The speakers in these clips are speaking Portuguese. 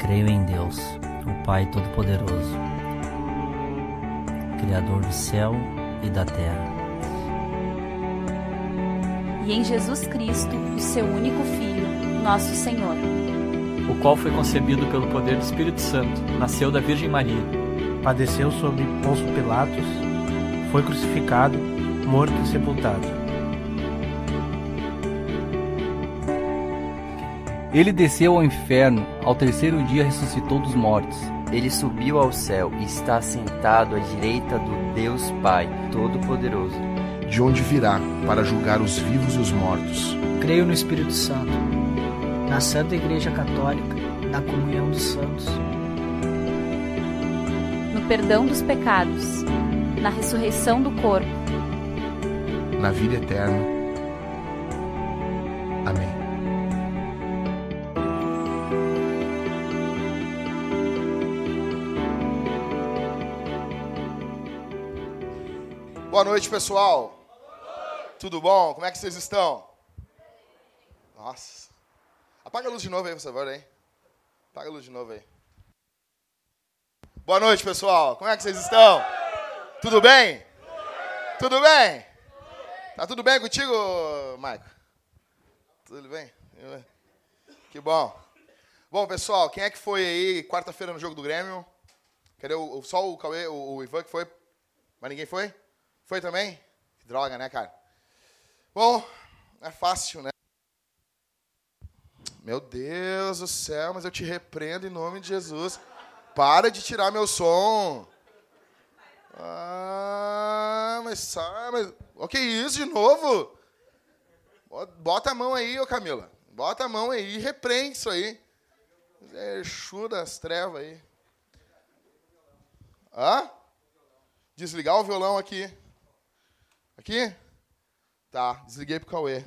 Creio em Deus, o Pai Todo-Poderoso, Criador do céu e da terra. E em Jesus Cristo, o seu único Filho, nosso Senhor, o qual foi concebido pelo poder do Espírito Santo, nasceu da Virgem Maria, padeceu sob Pôncio Pilatos, foi crucificado, morto e sepultado Ele desceu ao inferno, ao terceiro dia ressuscitou dos mortos. Ele subiu ao céu e está sentado à direita do Deus Pai Todo-Poderoso. De onde virá para julgar os vivos e os mortos. Creio no Espírito Santo, na Santa Igreja Católica, na comunhão dos santos, no perdão dos pecados, na ressurreição do corpo, na vida eterna Boa noite, pessoal. Tudo bom? Como é que vocês estão? Nossa. Apaga a luz de novo aí, por favor, aí. Apaga a luz de novo aí. Boa noite, pessoal. Como é que vocês estão? Tudo bem? Tudo bem? Tá tudo bem contigo, Maico? Tudo bem? Que bom. Bom, pessoal, quem é que foi aí quarta-feira no jogo do Grêmio? Cadê o, só o Cauê, o, o Ivan que foi? Mas ninguém foi? Foi também? Que droga, né, cara? Bom, é fácil, né? Meu Deus do céu, mas eu te repreendo em nome de Jesus. Para de tirar meu som. Ah, mas sai, mas. O que é isso de novo? Bota a mão aí, ô Camila. Bota a mão aí e repreende isso aí. Exu das trevas aí. Hã? Desligar o violão aqui. Aqui? Tá, desliguei pro Cauê.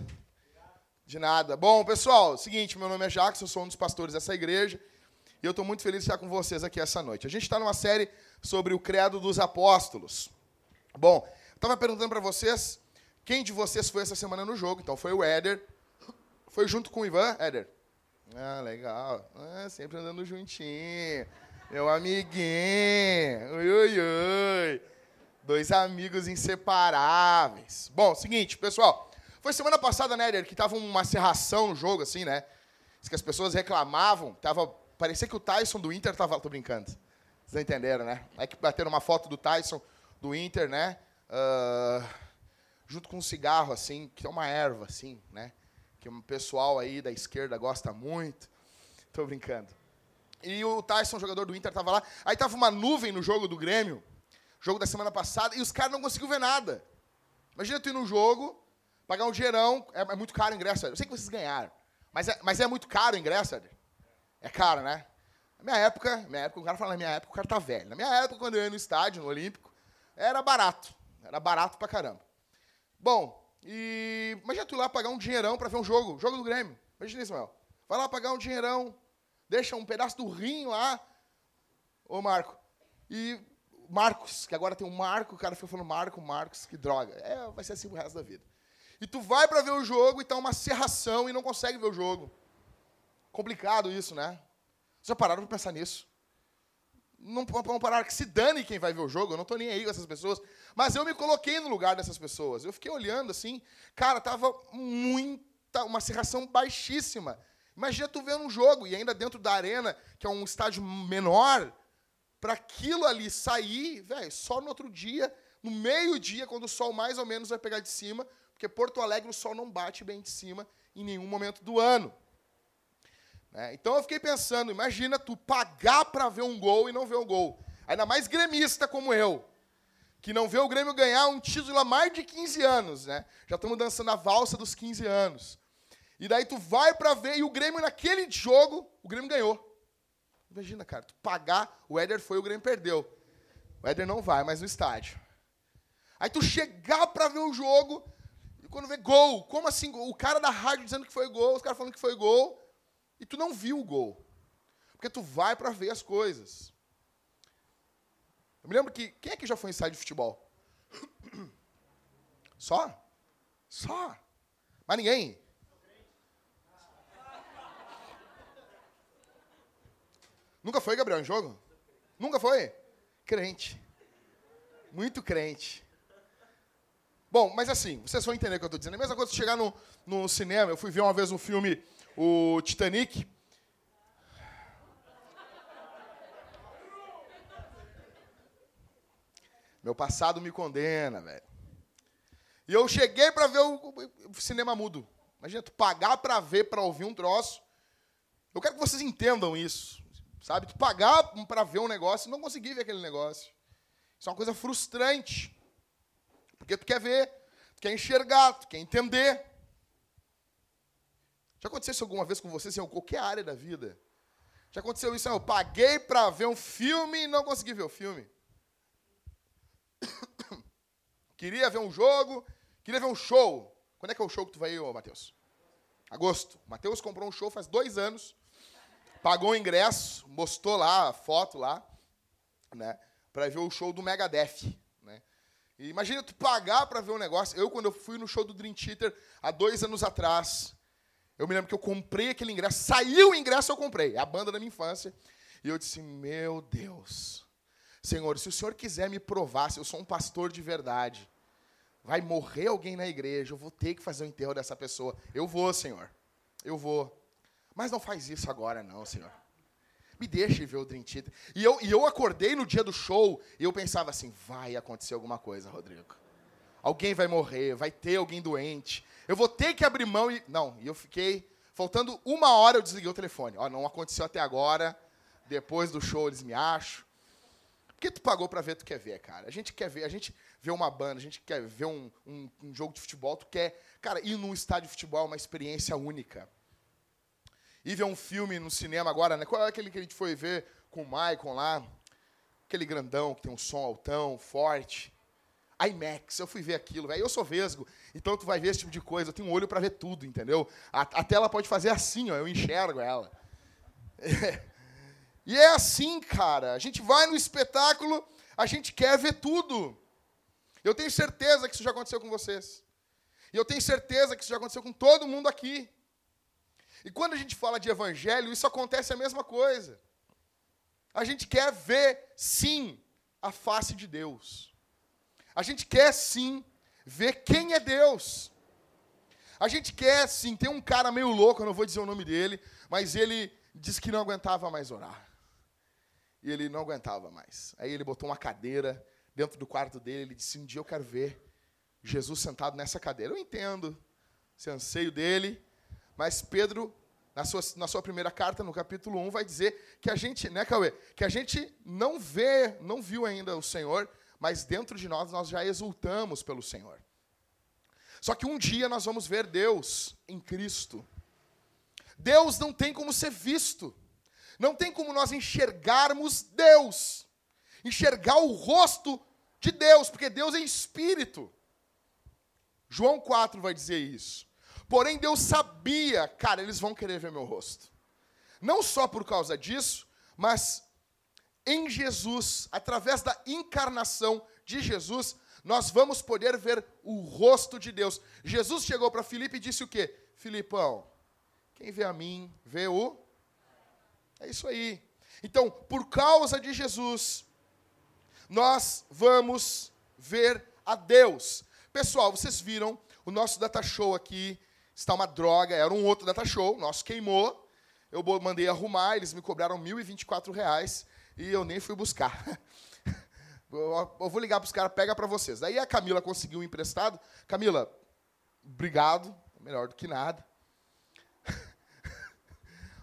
De nada. Bom, pessoal, seguinte, meu nome é Jacques, eu sou um dos pastores dessa igreja e eu estou muito feliz de estar com vocês aqui essa noite. A gente está numa série sobre o credo dos apóstolos. Bom, estava perguntando para vocês quem de vocês foi essa semana no jogo. Então foi o Éder. Foi junto com o Ivan, Éder? Ah, legal. Ah, sempre andando juntinho. Meu amiguinho. Ui, ui, ui. Dois amigos inseparáveis. Bom, seguinte, pessoal. Foi semana passada, né, que tava uma serração no jogo, assim, né? Que as pessoas reclamavam. Tava, parecia que o Tyson do Inter tava. Tô brincando. Vocês entenderam, né? É que bateram uma foto do Tyson do Inter, né? Uh, junto com um cigarro, assim, que é uma erva, assim, né? Que o pessoal aí da esquerda gosta muito. Tô brincando. E o Tyson, jogador do Inter, tava lá. Aí tava uma nuvem no jogo do Grêmio jogo da semana passada, e os caras não conseguiam ver nada. Imagina tu ir num jogo, pagar um dinheirão, é, é muito caro o ingresso. Eu sei que vocês ganharam, mas é, mas é muito caro o ingresso, É caro, né? Na minha época, minha época, o cara fala na minha época, o cara tá velho. Na minha época, quando eu ia no estádio, no Olímpico, era barato. Era barato pra caramba. Bom, e imagina tu ir lá pagar um dinheirão para ver um jogo, jogo do Grêmio. Imagina isso, Mel. Vai lá pagar um dinheirão, deixa um pedaço do rim lá, ô Marco, e Marcos, que agora tem um Marco, o cara fica falando Marco, Marcos, que droga. É, vai ser assim o resto da vida. E tu vai para ver o jogo e tá uma serração e não consegue ver o jogo. Complicado isso, né? Vocês já pararam para pensar nisso? Não vamos parar que se dane quem vai ver o jogo, eu não estou nem aí com essas pessoas. Mas eu me coloquei no lugar dessas pessoas. Eu fiquei olhando assim, cara, tava muita, uma serração baixíssima. Imagina tu vendo um jogo e ainda dentro da arena, que é um estádio menor, para aquilo ali sair, velho, só no outro dia, no meio-dia, quando o sol mais ou menos vai pegar de cima, porque Porto Alegre o sol não bate bem de cima em nenhum momento do ano. Né? Então eu fiquei pensando, imagina tu pagar para ver um gol e não ver o gol. Ainda mais gremista como eu, que não vê o Grêmio ganhar um título há mais de 15 anos, né? Já estamos dançando a valsa dos 15 anos. E daí tu vai para ver e o Grêmio naquele jogo, o Grêmio ganhou. Imagina, cara, tu pagar, o Éder foi, o Grêmio perdeu. O Éder não vai mais no estádio. Aí tu chegar para ver o jogo, e quando vê gol, como assim? O cara da rádio dizendo que foi gol, os caras falando que foi gol, e tu não viu o gol. Porque tu vai para ver as coisas. Eu me lembro que. Quem é que já foi em estádio de futebol? Só? Só? Mas ninguém? Nunca foi, Gabriel, em jogo? Nunca foi? Crente. Muito crente. Bom, mas assim, vocês vão entender o que eu estou dizendo. É a mesma coisa se chegar no, no cinema. Eu fui ver uma vez um filme, o Titanic. Meu passado me condena, velho. E eu cheguei para ver o, o, cinema mudo. Imagina, tu pagar para ver, para ouvir um troço. Eu quero que vocês entendam isso. Sabe? Tu pagar para ver um negócio e não conseguir ver aquele negócio. Isso é uma coisa frustrante. Porque tu quer ver, tu quer enxergar, tu quer entender. Já aconteceu isso alguma vez com você, assim, em qualquer área da vida? Já aconteceu isso? Eu paguei para ver um filme e não consegui ver o filme. Queria ver um jogo, queria ver um show. Quando é que é o show que tu vai ir, Matheus? Agosto. Matheus comprou um show faz dois anos, pagou o ingresso, mostrou lá a foto lá, né, para ver o show do Megadeth. Né? E imagina tu pagar para ver um negócio. Eu, quando eu fui no show do Dream Theater, há dois anos atrás, eu me lembro que eu comprei aquele ingresso, saiu o ingresso, eu comprei. É a banda da minha infância. E eu disse, meu Deus, Senhor, se o Senhor quiser me provar se eu sou um pastor de verdade, vai morrer alguém na igreja, eu vou ter que fazer o enterro dessa pessoa. Eu vou, Senhor. Eu vou. Mas não faz isso agora, não, Senhor. Me deixe ver o Dream Theater. E eu, e eu acordei no dia do show e eu pensava assim: vai acontecer alguma coisa, Rodrigo. Alguém vai morrer, vai ter alguém doente. Eu vou ter que abrir mão e. Não, e eu fiquei. Faltando uma hora eu desliguei o telefone. Ó, não aconteceu até agora. Depois do show eles me acham. Por que tu pagou para ver, tu quer ver, cara? A gente quer ver, a gente ver uma banda, a gente quer ver um, um, um jogo de futebol, tu quer, cara, ir num estádio de futebol é uma experiência única. Ir ver um filme no cinema agora, né? Qual é aquele que a gente foi ver com o Maicon lá? Aquele grandão que tem um som altão, forte. IMAX, eu fui ver aquilo, velho. Eu sou vesgo, então tu vai ver esse tipo de coisa. Eu tenho um olho para ver tudo, entendeu? A, a, tela pode fazer assim, ó, eu enxergo ela. É. E é assim, cara. A gente vai no espetáculo, a gente quer ver tudo. Eu tenho certeza que isso já aconteceu com vocês. E eu tenho certeza que isso já aconteceu com todo mundo aqui. E quando a gente fala de evangelho, isso acontece a mesma coisa. A gente quer ver, sim, a face de Deus. A gente quer, sim, ver quem é Deus. A gente quer, sim, tem um cara meio louco, eu não vou dizer o nome dele, mas ele disse que não aguentava mais orar. E ele não aguentava mais. Aí ele botou uma cadeira dentro do quarto dele, ele disse: Um dia eu quero ver Jesus sentado nessa cadeira. Eu entendo esse anseio dele, mas Pedro, na sua, na sua primeira carta, no capítulo 1, vai dizer que a gente, né, Cauê? Que a gente não vê, não viu ainda o Senhor, mas dentro de nós nós já exultamos pelo Senhor. Só que um dia nós vamos ver Deus em Cristo. Deus não tem como ser visto. Não tem como nós enxergarmos Deus enxergar o rosto de Deus, porque Deus é espírito. João 4 vai dizer isso. Porém, Deus sabia, cara, eles vão querer ver meu rosto. Não só por causa disso, mas em Jesus, através da encarnação de Jesus, nós vamos poder ver o rosto de Deus. Jesus chegou para Filipe e disse o quê? Filipão, quem vê a mim, vê o. É isso aí. Então, por causa de Jesus, nós vamos ver a Deus. Pessoal, vocês viram o nosso data show aqui está uma droga, era um outro data show, nosso queimou. Eu mandei arrumar, eles me cobraram R$ 1.024 e eu nem fui buscar. Eu vou ligar para os caras, pega para vocês. Aí a Camila conseguiu um emprestado. Camila, obrigado, melhor do que nada.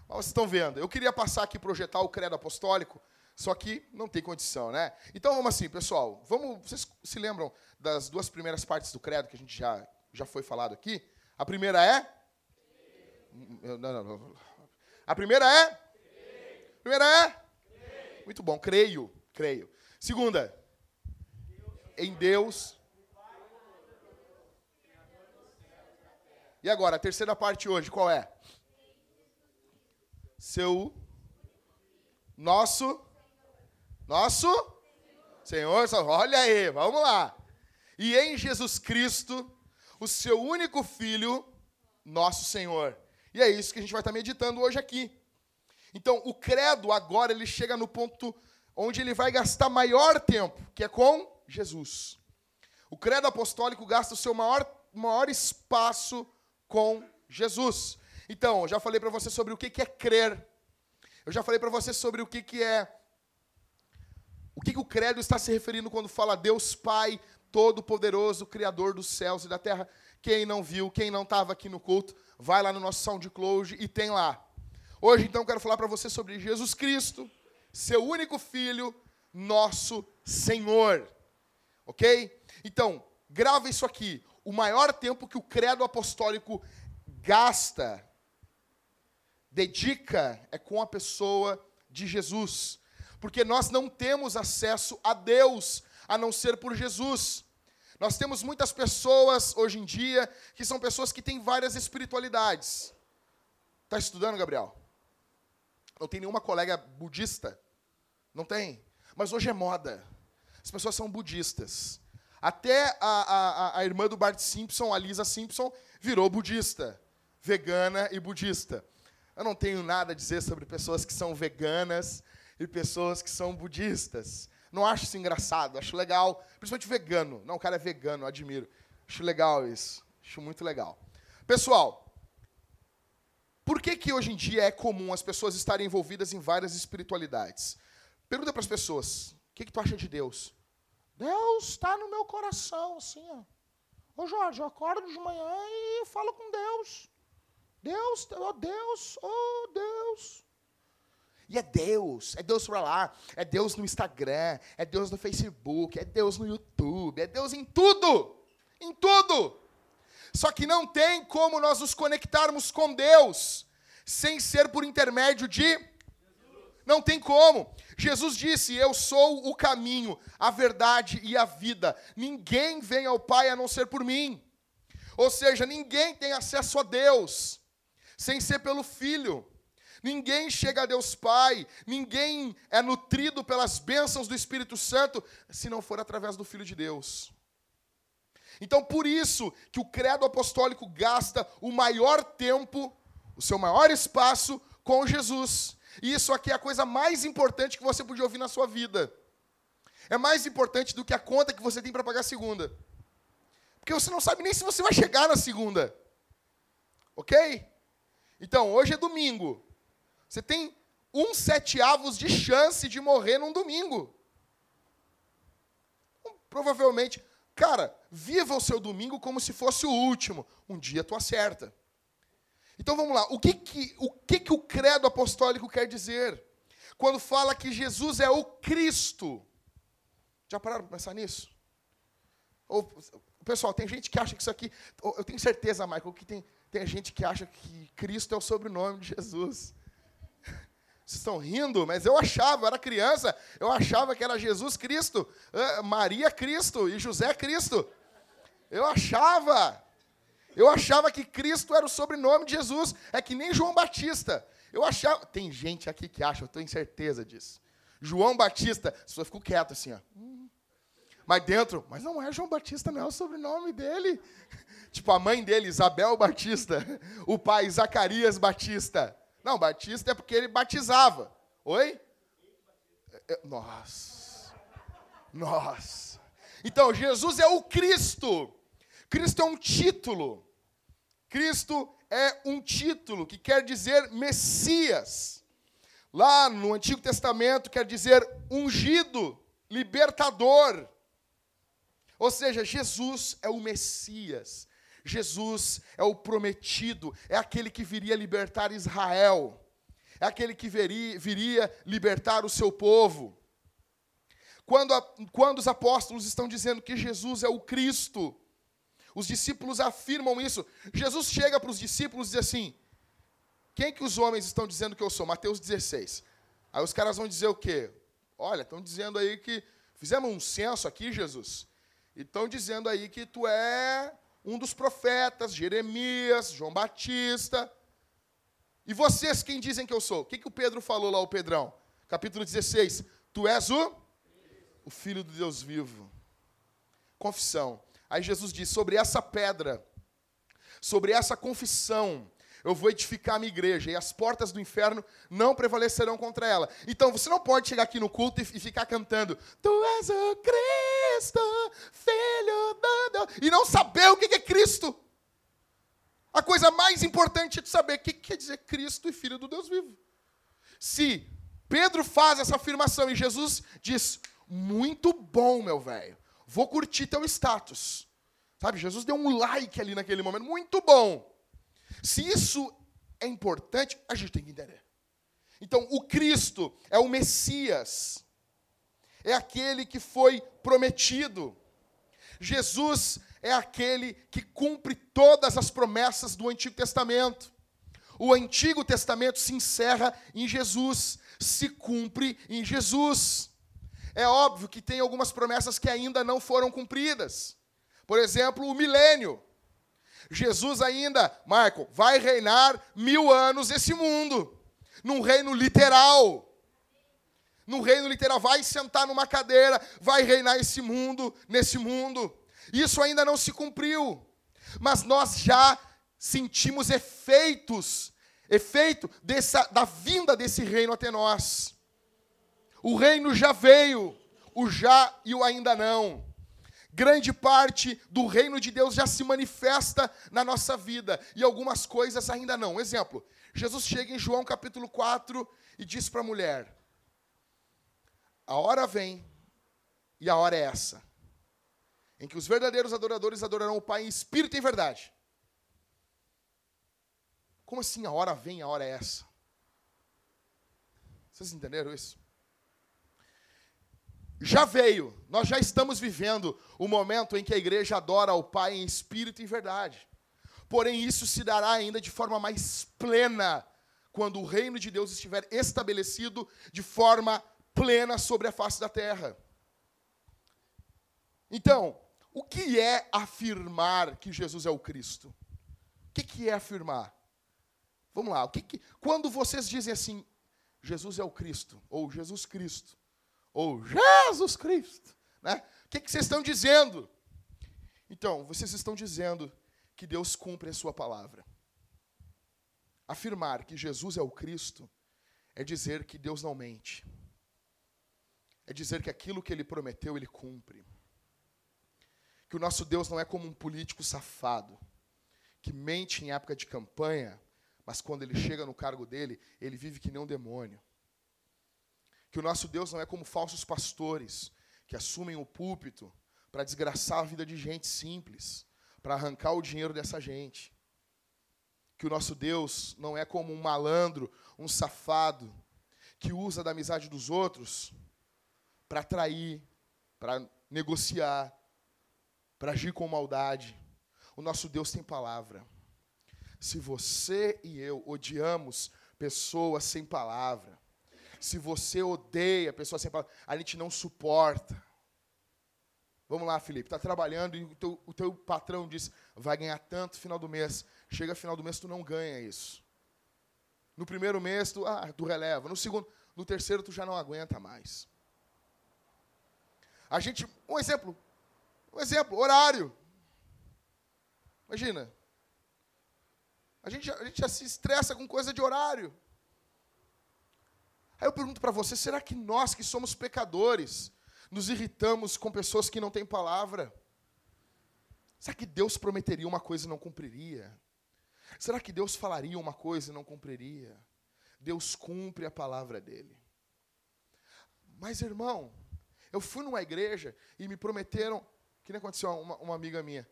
Mas vocês estão vendo, eu queria passar aqui projetar o credo apostólico, só que não tem condição, né? Então vamos assim, pessoal. Vamos, vocês se lembram das duas primeiras partes do credo que a gente já já foi falado aqui? A primeira é não, não, não. A primeira é a primeira é Muito bom, creio, creio. Segunda, em Deus. E agora, a terceira parte hoje, qual é? Seu nosso nosso Senhor, olha aí, vamos lá. E em Jesus Cristo, o seu único Filho, nosso Senhor. E é isso que a gente vai estar meditando hoje aqui. Então, o credo agora ele chega no ponto onde ele vai gastar maior tempo, que é com Jesus. O credo apostólico gasta o seu maior, maior espaço com Jesus. Então, eu já falei para você sobre o que é crer. Eu já falei para você sobre o que é. O que o credo está se referindo quando fala Deus Pai Todo-Poderoso, Criador dos céus e da terra. Quem não viu, quem não estava aqui no culto, vai lá no nosso SoundCloud e tem lá. Hoje, então, quero falar para você sobre Jesus Cristo, seu único Filho, nosso Senhor. Ok? Então, grava isso aqui. O maior tempo que o credo apostólico gasta, dedica, é com a pessoa de Jesus. Porque nós não temos acesso a Deus a não ser por Jesus. Nós temos muitas pessoas hoje em dia que são pessoas que têm várias espiritualidades. Está estudando, Gabriel? Não tem nenhuma colega budista? Não tem. Mas hoje é moda. As pessoas são budistas. Até a, a, a irmã do Bart Simpson, a Lisa Simpson, virou budista, vegana e budista. Eu não tenho nada a dizer sobre pessoas que são veganas e pessoas que são budistas. Não acho isso engraçado, acho legal, principalmente vegano. Não, o cara é vegano, admiro. Acho legal isso, acho muito legal. Pessoal, por que, que hoje em dia é comum as pessoas estarem envolvidas em várias espiritualidades? Pergunta para as pessoas: o que, que tu acha de Deus? Deus está no meu coração, assim, ó. Ô Jorge, eu acordo de manhã e falo com Deus. Deus, oh Deus, oh Deus. E é Deus, é Deus para lá, é Deus no Instagram, é Deus no Facebook, é Deus no YouTube, é Deus em tudo, em tudo. Só que não tem como nós nos conectarmos com Deus sem ser por intermédio de não tem como. Jesus disse: Eu sou o caminho, a verdade e a vida. Ninguém vem ao Pai a não ser por mim. Ou seja, ninguém tem acesso a Deus sem ser pelo Filho. Ninguém chega a Deus Pai, ninguém é nutrido pelas bênçãos do Espírito Santo se não for através do Filho de Deus. Então, por isso que o credo apostólico gasta o maior tempo, o seu maior espaço com Jesus. E isso aqui é a coisa mais importante que você podia ouvir na sua vida. É mais importante do que a conta que você tem para pagar segunda. Porque você não sabe nem se você vai chegar na segunda. Ok? Então, hoje é domingo. Você tem um sete avos de chance de morrer num domingo. Provavelmente, cara, viva o seu domingo como se fosse o último. Um dia tu acerta. Então vamos lá, o que, que, o, que, que o credo apostólico quer dizer? Quando fala que Jesus é o Cristo. Já pararam para pensar nisso? Ou, pessoal, tem gente que acha que isso aqui. Eu tenho certeza, Michael, que tem, tem gente que acha que Cristo é o sobrenome de Jesus. Vocês estão rindo, mas eu achava, eu era criança, eu achava que era Jesus Cristo, Maria Cristo e José Cristo. Eu achava. Eu achava que Cristo era o sobrenome de Jesus. É que nem João Batista. Eu achava. Tem gente aqui que acha, eu tenho certeza disso. João Batista, pessoa ficou quieta assim, ó. Mas dentro, mas não é João Batista, não é o sobrenome dele. Tipo a mãe dele, Isabel Batista. O pai, Zacarias Batista. Não, Batista é porque ele batizava. Oi? É, é, nossa. Nossa. Então, Jesus é o Cristo. Cristo é um título. Cristo é um título que quer dizer Messias. Lá no Antigo Testamento quer dizer ungido, libertador. Ou seja, Jesus é o Messias. Jesus é o prometido, é aquele que viria libertar Israel, é aquele que viria, libertar o seu povo. Quando, a, quando os apóstolos estão dizendo que Jesus é o Cristo, os discípulos afirmam isso. Jesus chega para os discípulos e diz assim: Quem que os homens estão dizendo que eu sou? Mateus 16. Aí os caras vão dizer o quê? Olha, estão dizendo aí que fizemos um censo aqui, Jesus. E estão dizendo aí que tu é um dos profetas, Jeremias, João Batista. E vocês quem dizem que eu sou? O que, que o Pedro falou lá, o Pedrão? Capítulo 16. Tu és o? O Filho do Deus vivo. Confissão. Aí Jesus diz: sobre essa pedra, sobre essa confissão, Eu vou edificar a minha igreja e as portas do inferno não prevalecerão contra ela. Então você não pode chegar aqui no culto e, ficar cantando: Tu és o Cristo, filho de Deus, e não saber o que é Cristo. A coisa mais importante é saber o que quer dizer Cristo e filho do Deus vivo. Se Pedro faz essa afirmação e Jesus diz: Muito bom, meu velho, vou curtir teu status. Sabe, Jesus deu um like ali naquele momento, muito bom. Se isso é importante, a gente tem que entender. Então, o Cristo é o Messias, é aquele que foi prometido. Jesus é aquele que cumpre todas as promessas do Antigo Testamento. O Antigo Testamento se encerra em Jesus, se cumpre em Jesus. É óbvio que tem algumas promessas que ainda não foram cumpridas. Por exemplo, o milênio. Jesus ainda, Marco, vai reinar mil anos esse mundo, num reino literal. Num reino literal, vai sentar numa cadeira, vai reinar esse mundo, nesse mundo. Isso ainda não se cumpriu, mas nós já sentimos efeitos, efeito dessa, da vinda desse reino até nós. O reino já veio, o já e o ainda não grande parte do reino de Deus já se manifesta na nossa vida e algumas coisas ainda não. Exemplo: Jesus chega em João capítulo 4 e diz para a mulher: A hora vem e a hora é essa, em que os verdadeiros adoradores adorarão o Pai em espírito e em verdade. Como assim a hora vem a hora é essa? Vocês entenderam isso? Já veio, nós já estamos vivendo o momento em que a igreja adora ao Pai em espírito e em verdade. Porém, isso se dará ainda de forma mais plena quando o reino de Deus estiver estabelecido de forma plena sobre a face da terra. Então, o que é afirmar que Jesus é o Cristo? O que, que é afirmar? Vamos lá, o que, que quando vocês dizem assim, Jesus é o Cristo, ou Jesus Cristo, ou Jesus Cristo. Né? O que, que vocês estão dizendo? Então, vocês estão dizendo que Deus cumpre a sua palavra. Afirmar que Jesus é o Cristo é dizer que Deus não mente. É dizer que aquilo que ele prometeu, ele cumpre. Que o nosso Deus não é como um político safado, que mente em época de campanha, mas quando ele chega no cargo dele, ele vive que nem um demônio que o nosso Deus não é como falsos pastores que assumem o púlpito para desgraçar a vida de gente simples, para arrancar o dinheiro dessa gente. Que o nosso Deus não é como um malandro, um safado, que usa da amizade dos outros para trair, para negociar, para agir com maldade. O nosso Deus tem palavra. Se você e eu odiamos pessoas sem palavra, se você odeia a pessoa sem palavra, a gente não suporta. Vamos lá, Felipe, está trabalhando e o teu, o teu patrão diz, vai ganhar tanto final do mês. Chega final do mês, tu não ganha isso. No primeiro mês, tu, ah, tu releva. No segundo, no terceiro, tu já não aguenta mais. A gente, um exemplo, um exemplo, horário. Imagina. A gente, a gente já se estressa com coisa de horário. Aí eu pergunto para você: será que nós que somos pecadores nos irritamos com pessoas que não têm palavra? Será que Deus prometeria uma coisa e não cumpriria? Será que Deus falaria uma coisa e não cumpriria? Deus cumpre a palavra dele. Mas, irmão, eu fui numa igreja e me prometeram. que nem aconteceu uma, uma amiga minha?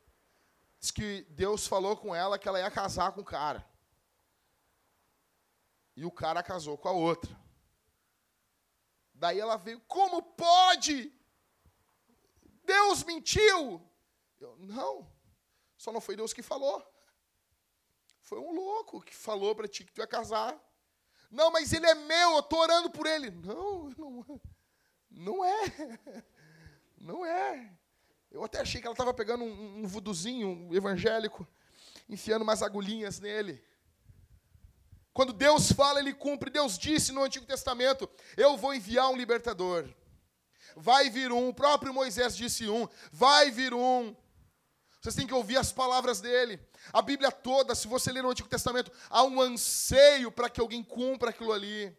Diz que Deus falou com ela que ela ia casar com o cara. E o cara casou com a outra. Daí ela veio, como pode? Deus mentiu. Eu, não, só não foi Deus que falou. Foi um louco que falou para ti que tu ia casar. Não, mas ele é meu, eu estou orando por ele. Não, não, não é. Não é. Eu até achei que ela estava pegando um, um vuduzinho um evangélico, enfiando umas agulhinhas nele. Quando Deus fala, ele cumpre. Deus disse no Antigo Testamento: Eu vou enviar um libertador. Vai vir um, o próprio Moisés disse um: Vai vir um. Vocês têm que ouvir as palavras dele. A Bíblia toda, se você ler no Antigo Testamento, há um anseio para que alguém cumpra aquilo ali.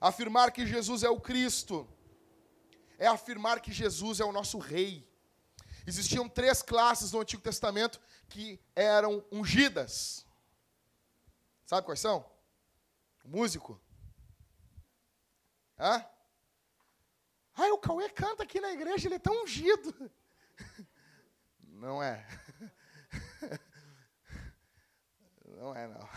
Afirmar que Jesus é o Cristo é afirmar que Jesus é o nosso rei. Existiam três classes no Antigo Testamento que eram ungidas. Sabe quais são? O músico. Hã? Ai, o Cauê canta aqui na igreja, ele é tão ungido. Não é. Não é, não.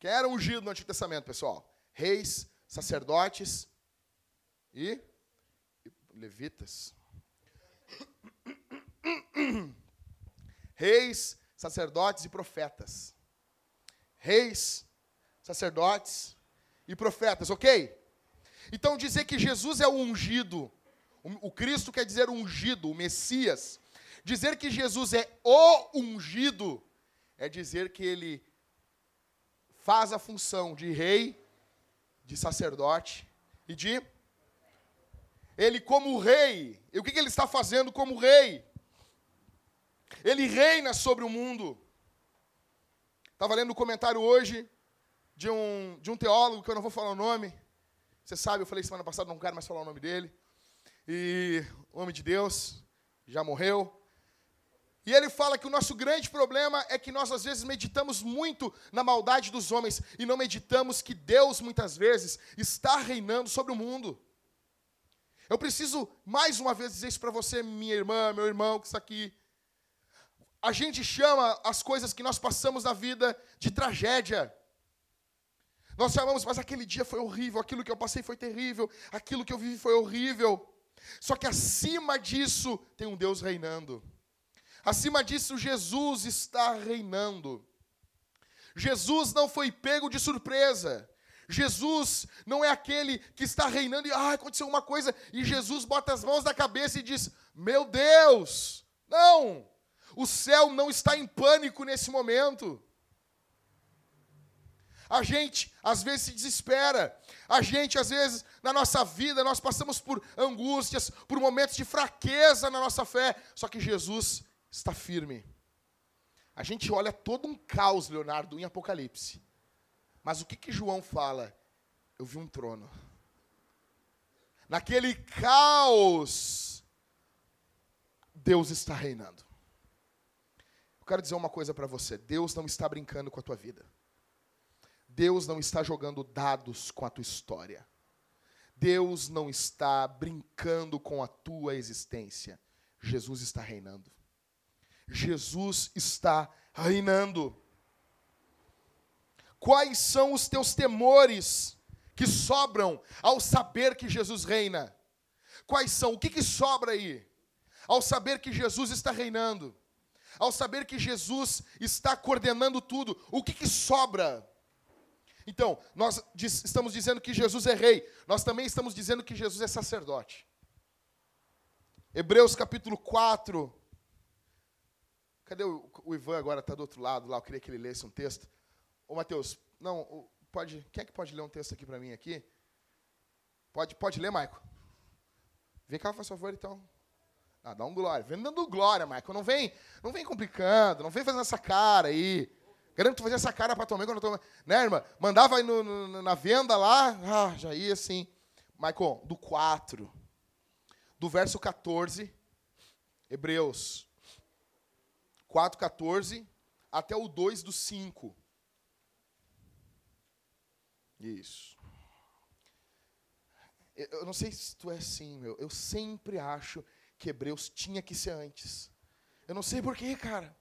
Quem era ungido no Antigo Testamento, pessoal? Reis, sacerdotes e levitas. Reis, sacerdotes e profetas. Reis, sacerdotes e profetas, ok? Então dizer que Jesus é o ungido, o Cristo quer dizer ungido, o Messias. Dizer que Jesus é o ungido é dizer que ele faz a função de rei, de sacerdote e de ele como rei. E o que ele está fazendo como rei? Ele reina sobre o mundo. Estava lendo um comentário hoje de um, de um teólogo, que eu não vou falar o nome. Você sabe, eu falei semana passada, não quero mais falar o nome dele. E homem de Deus, já morreu. E ele fala que o nosso grande problema é que nós às vezes meditamos muito na maldade dos homens e não meditamos que Deus muitas vezes está reinando sobre o mundo. Eu preciso mais uma vez dizer isso para você, minha irmã, meu irmão que está aqui. A gente chama as coisas que nós passamos na vida de tragédia. Nós chamamos, mas aquele dia foi horrível, aquilo que eu passei foi terrível, aquilo que eu vivi foi horrível. Só que acima disso tem um Deus reinando. Acima disso, Jesus está reinando. Jesus não foi pego de surpresa. Jesus não é aquele que está reinando e ah, aconteceu uma coisa e Jesus bota as mãos na cabeça e diz: Meu Deus! Não! O céu não está em pânico nesse momento. A gente às vezes se desespera. A gente às vezes na nossa vida nós passamos por angústias, por momentos de fraqueza na nossa fé, só que Jesus está firme. A gente olha todo um caos, Leonardo, em Apocalipse. Mas o que que João fala? Eu vi um trono. Naquele caos, Deus está reinando. Quero dizer uma coisa para você: Deus não está brincando com a tua vida. Deus não está jogando dados com a tua história. Deus não está brincando com a tua existência. Jesus está reinando. Jesus está reinando. Quais são os teus temores que sobram ao saber que Jesus reina? Quais são? O que, que sobra aí? Ao saber que Jesus está reinando, ao saber que Jesus está coordenando tudo, o que, que sobra? Então, nós diz, estamos dizendo que Jesus é rei, nós também estamos dizendo que Jesus é sacerdote. Hebreus capítulo 4. Cadê o, o Ivan agora? Está do outro lado lá, eu queria que ele lesse um texto. Ô Mateus, não, pode, quem é que pode ler um texto aqui para mim aqui? Pode, pode ler, Maico? Vem cá, faz favor, então. Ah, dá um glória. Vem dando glória, Maico. Não vem, não vem complicando, não vem fazendo essa cara aí. Garanto que tu fazia essa cara para mãe quando eu tô... Né, irmã? Mandava aí no, no, na venda lá, ah, já ia assim. Michael, do 4, do verso 14, Hebreus 4, 14, até o 2 do 5. Isso. Eu não sei se tu é assim, meu. Eu sempre acho que Hebreus tinha que ser antes. Eu não sei porquê, cara.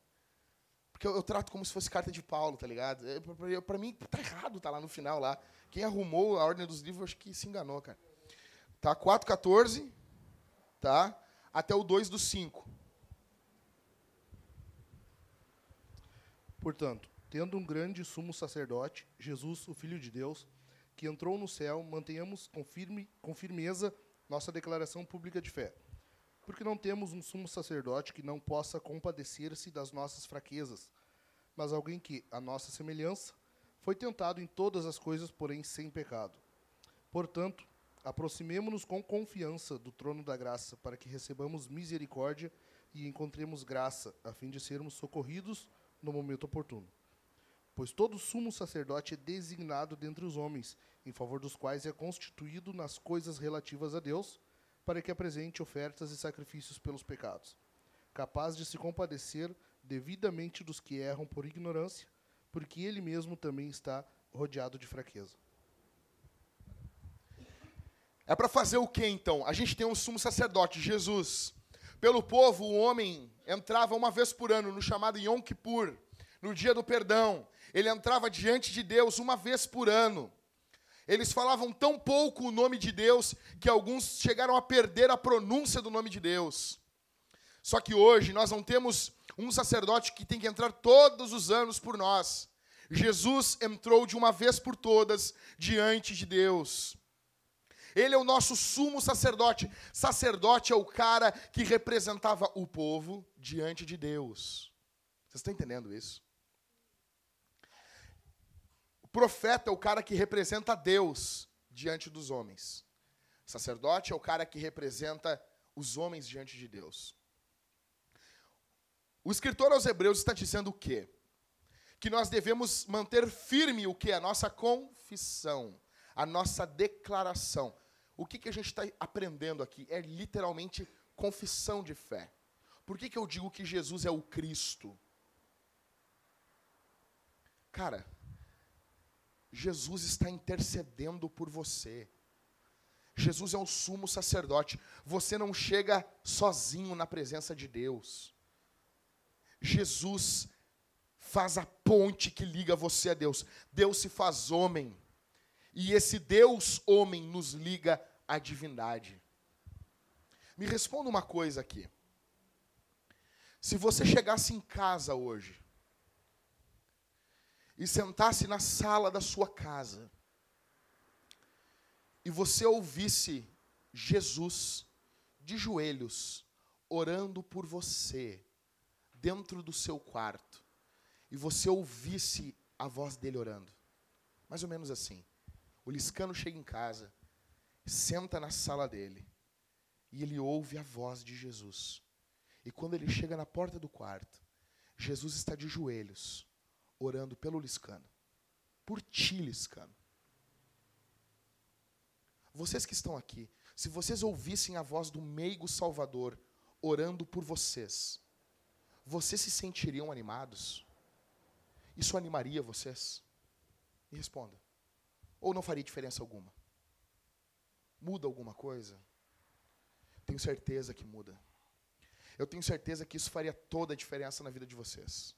Porque eu, eu, trato como se fosse carta de Paulo, tá ligado? É, Para mim, tá errado, tá lá no final lá. Quem arrumou a ordem dos livros, acho que se enganou, cara. Tá 4,14, tá? Até o 2 do 5. Portanto, tendo um grande sumo sacerdote, Jesus, o Filho de Deus, que entrou no céu, mantenhamos com, firme, com firmeza nossa declaração pública de fé. Porque não temos um sumo sacerdote que não possa compadecer-se das nossas fraquezas, mas alguém que, à nossa semelhança, foi tentado em todas as coisas, porém sem pecado. Portanto, aproximemo-nos com confiança do trono da graça, para que recebamos misericórdia e encontremos graça, a fim de sermos socorridos no momento oportuno. Pois todo sumo sacerdote é designado dentre os homens, em favor dos quais é constituído nas coisas relativas a Deus, para que apresente ofertas e sacrifícios pelos pecados, capaz de se compadecer devidamente dos que erram por ignorância, porque ele mesmo também está rodeado de fraqueza. É para fazer o que então? A gente tem um sumo sacerdote, Jesus. Pelo povo, o homem entrava uma vez por ano no chamado Yom Kippur, no dia do perdão. Ele entrava diante de Deus uma vez por ano. Eles falavam tão pouco o nome de Deus que alguns chegaram a perder a pronúncia do nome de Deus. Só que hoje nós não temos um sacerdote que tem que entrar todos os anos por nós. Jesus entrou de uma vez por todas diante de Deus. Ele é o nosso sumo sacerdote. Sacerdote é o cara que representava o povo diante de Deus. Vocês estão entendendo isso? Profeta é o cara que representa Deus diante dos homens. Sacerdote é o cara que representa os homens diante de Deus. O escritor aos Hebreus está dizendo o quê? Que nós devemos manter firme o que? A nossa confissão, a nossa declaração. O que, que a gente está aprendendo aqui? É literalmente confissão de fé. Por que, que eu digo que Jesus é o Cristo? Cara, Jesus está intercedendo por você. Jesus é o sumo sacerdote. Você não chega sozinho na presença de Deus. Jesus faz a ponte que liga você a Deus. Deus se faz homem. E esse Deus homem nos liga à divindade. Me responda uma coisa aqui. Se você chegasse em casa hoje e sentasse na sala da sua casa e você ouvisse Jesus de joelhos orando por você, dentro do seu quarto e você ouvisse a voz dele orando, mais ou menos assim. O Liscano chega em casa, senta na sala dele e ele ouve a voz de Jesus. E quando ele chega na porta do quarto, Jesus está de joelhos, orando pelo Liscano. Por ti, Liscano. Vocês que estão aqui, se vocês ouvissem a voz do meigo Salvador orando por vocês, vocês se sentiriam animados? Isso animaria vocês? Me responda. Ou não faria diferença alguma? Muda alguma coisa? Tenho certeza que muda. Eu tenho certeza que isso faria toda a diferença na vida de vocês.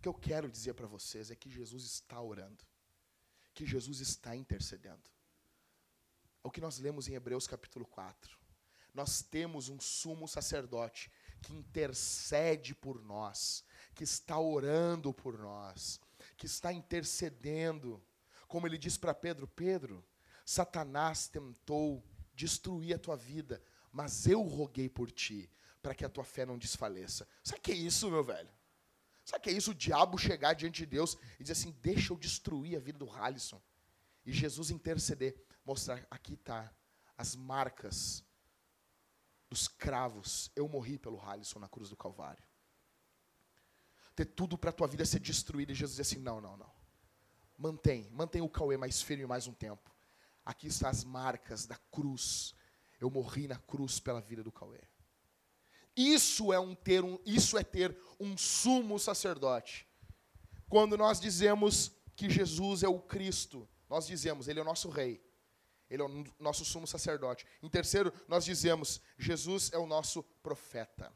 O que eu quero dizer para vocês é que Jesus está orando, que Jesus está intercedendo. É o que nós lemos em Hebreus capítulo 4. Nós temos um sumo sacerdote que intercede por nós, que está orando por nós, que está intercedendo. Como ele diz para Pedro: Pedro, Satanás tentou destruir a tua vida, mas eu roguei por ti, para que a tua fé não desfaleça. Sabe o que é isso, meu velho? Sabe o que é isso? O diabo chegar diante de Deus e dizer assim: deixa eu destruir a vida do Halisson. E Jesus interceder, mostrar: aqui está as marcas dos cravos, eu morri pelo Halisson na cruz do Calvário. Ter tudo para a tua vida ser destruída e Jesus diz assim: não, não, não. Mantém, mantém o Cauê mais firme mais um tempo. Aqui estão as marcas da cruz. Eu morri na cruz pela vida do Cauê. Isso é um ter um, isso é ter um sumo sacerdote. Quando nós dizemos que Jesus é o Cristo, nós dizemos, ele é o nosso rei. Ele é o nosso sumo sacerdote. Em terceiro, nós dizemos: Jesus é o nosso profeta.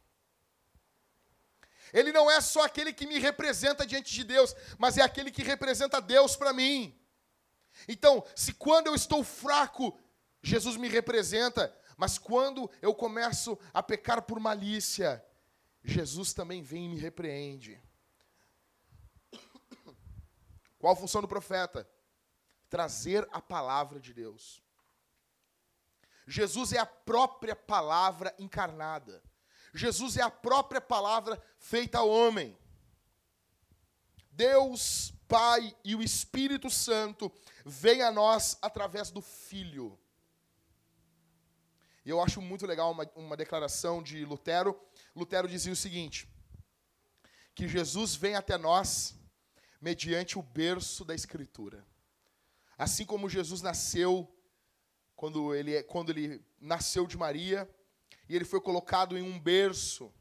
Ele não é só aquele que me representa diante de Deus, mas é aquele que representa Deus para mim. Então, se quando eu estou fraco, Jesus me representa, mas quando eu começo a pecar por malícia, Jesus também vem e me repreende. Qual a função do profeta? Trazer a palavra de Deus. Jesus é a própria palavra encarnada. Jesus é a própria palavra feita homem. Deus, Pai e o Espírito Santo vêm a nós através do Filho. E eu acho muito legal uma, uma declaração de Lutero. Lutero dizia o seguinte: que Jesus vem até nós mediante o berço da Escritura. Assim como Jesus nasceu quando ele, quando ele nasceu de Maria e ele foi colocado em um berço,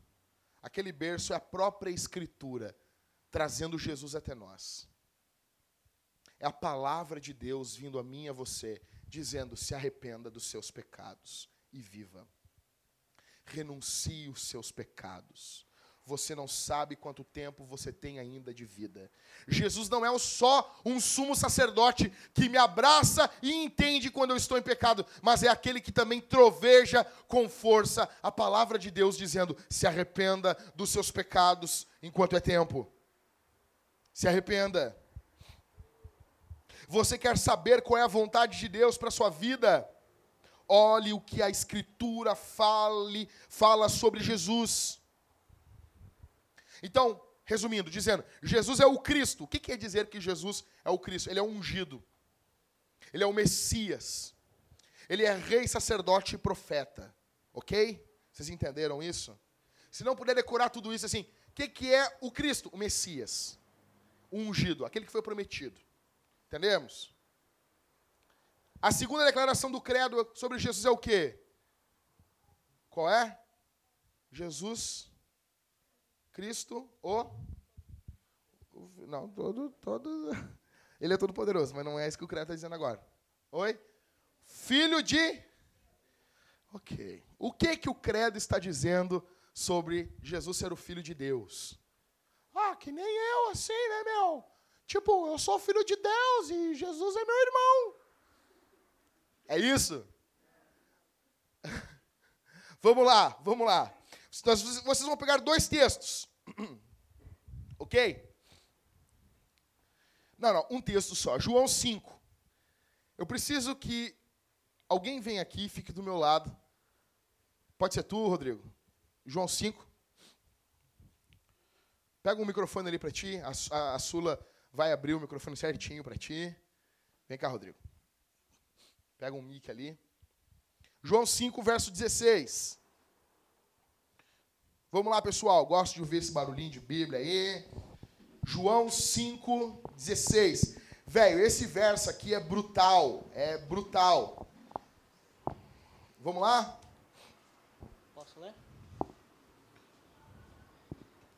aquele berço é a própria Escritura, trazendo Jesus até nós. É a palavra de Deus vindo a mim e a você, dizendo: se arrependa dos seus pecados e viva. Renuncie os seus pecados você não sabe quanto tempo você tem ainda de vida. Jesus não é só um sumo sacerdote que me abraça e entende quando eu estou em pecado, mas é aquele que também troveja com força a palavra de Deus, dizendo: se arrependa dos seus pecados enquanto é tempo. Se arrependa. Você quer saber qual é a vontade de Deus para a sua vida? Olhe o que a Escritura fale, fala sobre Jesus. Então, resumindo, dizendo, Jesus é o Cristo. O que quer dizer que Jesus é o Cristo? Ele é ungido. Ele é o Messias. Ele é rei, sacerdote e profeta. Ok? Vocês entenderam isso? Se não puder decorar tudo isso assim, o que, que é o Cristo? O Messias. O ungido, aquele que foi prometido. Entendemos? A segunda declaração do credo sobre Jesus é o quê? Qual é? Jesus Cristo, o. Não, todo. todo ele é todo poderoso, mas não é isso que o credo está dizendo agora. Oi? Filho de. Ok. O que que o credo está dizendo sobre Jesus ser o filho de Deus? Ah, que nem eu, assim, né, meu? Tipo, eu sou filho de Deus e Jesus é meu irmão. É isso? vamos lá, vamos lá. Vocês vão pegar dois textos. ok? Não, não, um texto só. João 5. Eu preciso que alguém venha aqui e fique do meu lado. Pode ser tu, Rodrigo? João 5. Pega um microfone ali para ti. A, a, a, Sula vai abrir o microfone certinho para ti. Vem cá, Rodrigo. Pega um mic ali. João 5, verso 16. Vamos lá, pessoal. Gosto de ouvir esse barulhinho de Bíblia aí. João 5,16. Velho, esse verso aqui é brutal. É brutal. Vamos lá? Posso ler?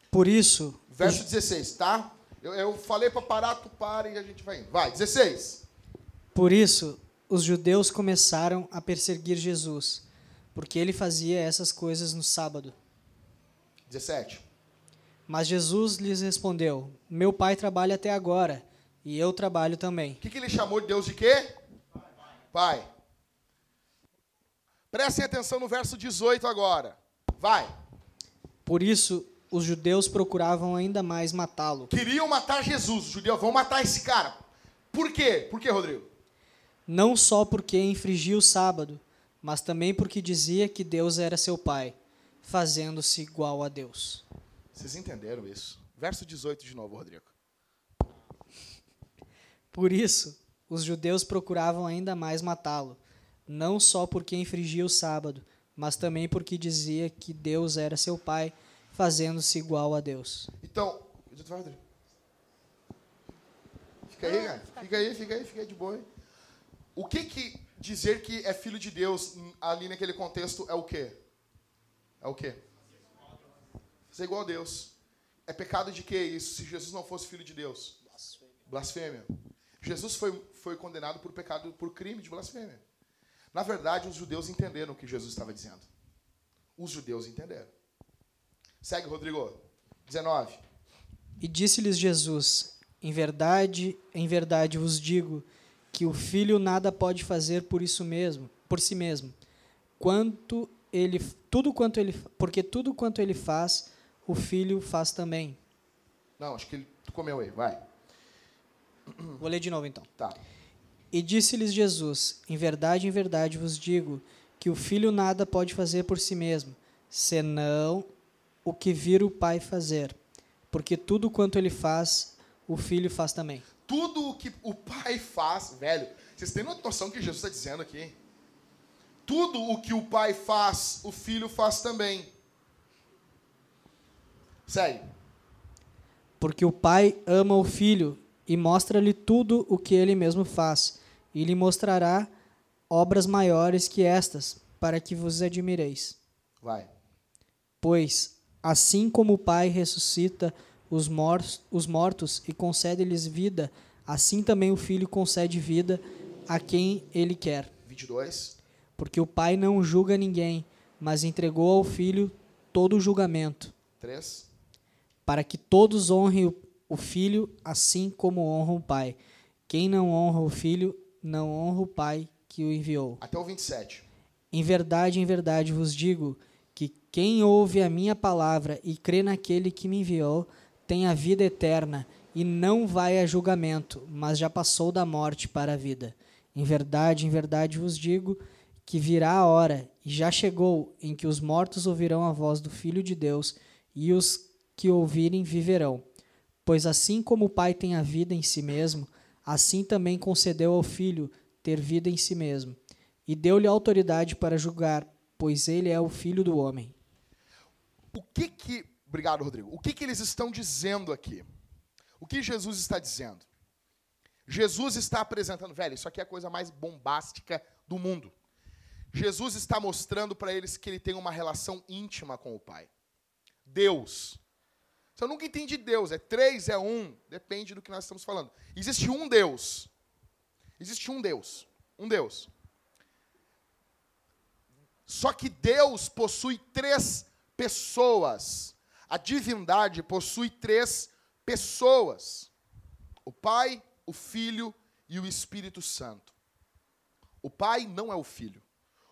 Por isso. Verso 16, tá? Eu, eu falei para parar, tu para e a gente vai indo. Vai, 16. Por isso, os judeus começaram a perseguir Jesus, porque ele fazia essas coisas no sábado. 17. Mas Jesus lhes respondeu: Meu pai trabalha até agora, e eu trabalho também. O que, que ele chamou de Deus de quê? Pai. pai. Prestem atenção no verso 18 agora. Vai. Por isso, os judeus procuravam ainda mais matá-lo. Queriam matar Jesus. Os judeus vão matar esse cara. Por quê? Por quê, Rodrigo? Não só porque infringia o sábado, mas também porque dizia que Deus era seu pai fazendo-se igual a Deus. Vocês entenderam isso? Verso 18 de novo, Rodrigo. Por isso, os judeus procuravam ainda mais matá-lo, não só porque infringia o sábado, mas também porque dizia que Deus era seu pai, fazendo-se igual a Deus. Então, fica aí, cara. Fica aí, fica aí, fica aí de boa. O que que dizer que é filho de Deus ali naquele contexto é o quê? É o quê? Ser igual a Deus. É pecado de que isso, se Jesus não fosse filho de Deus? Blasfêmia. blasfêmia. Jesus foi, foi condenado por pecado, por crime de blasfêmia. Na verdade, os judeus entenderam o que Jesus estava dizendo. Os judeus entenderam. Segue, Rodrigo. 19. E disse-lhes Jesus: Em verdade, em verdade vos digo que o filho nada pode fazer por isso mesmo, por si mesmo. Quanto ele tudo quanto ele porque tudo quanto ele faz, o filho faz também. Não, acho que ele tu comeu aí, vai. Vou ler de novo então. Tá. E disse-lhes Jesus: Em verdade, em verdade vos digo que o filho nada pode fazer por si mesmo, senão o que vir o pai fazer, porque tudo quanto ele faz, o filho faz também. Tudo o que o pai faz, velho. Vocês têm noção que Jesus está dizendo aqui? Tudo o que o pai faz, o filho faz também. Segue. Porque o Pai ama o Filho e mostra-lhe tudo o que ele mesmo faz, e lhe mostrará obras maiores que estas, para que vos admireis. Vai. Pois, assim como o Pai ressuscita os, mor os mortos e concede-lhes vida, assim também o Filho concede vida a quem ele quer. 22. Porque o Pai não julga ninguém, mas entregou ao Filho todo o julgamento, 3. para que todos honrem o, o Filho assim como honram o Pai. Quem não honra o Filho, não honra o Pai que o enviou. Até o 27. Em verdade, em verdade vos digo que quem ouve a minha palavra e crê naquele que me enviou, tem a vida eterna e não vai a julgamento, mas já passou da morte para a vida. Em verdade, em verdade vos digo que virá a hora, e já chegou, em que os mortos ouvirão a voz do Filho de Deus, e os que ouvirem viverão. Pois assim como o Pai tem a vida em si mesmo, assim também concedeu ao Filho ter vida em si mesmo, e deu-lhe autoridade para julgar, pois ele é o Filho do homem. O que que. Obrigado, Rodrigo. O que que eles estão dizendo aqui? O que Jesus está dizendo? Jesus está apresentando, velho, isso aqui é a coisa mais bombástica do mundo. Jesus está mostrando para eles que ele tem uma relação íntima com o Pai. Deus. Você nunca entende Deus, é três, é um, depende do que nós estamos falando. Existe um Deus. Existe um Deus. Um Deus. Só que Deus possui três pessoas. A divindade possui três pessoas: o Pai, o Filho e o Espírito Santo. O Pai não é o Filho,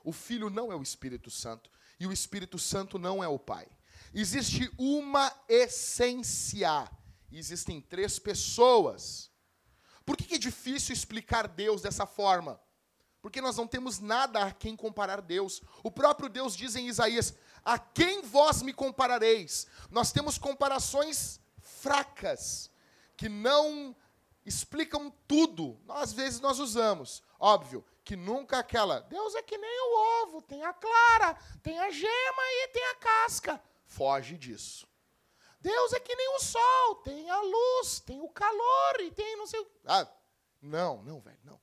o Filho não é o Espírito Santo e o Espírito Santo não é o Pai. Existe uma essência, existem três pessoas. Por que é difícil explicar Deus dessa forma? Porque nós não temos nada a quem comparar Deus. O próprio Deus diz em Isaías: A quem vós me comparareis? Nós temos comparações fracas, que não explicam tudo. Às vezes nós usamos. Óbvio que nunca aquela. Deus é que nem o ovo: tem a clara, tem a gema e tem a casca. Foge disso. Deus é que nem o sol, tem a luz, tem o calor e tem não sei o. Ah, não, não, velho, não.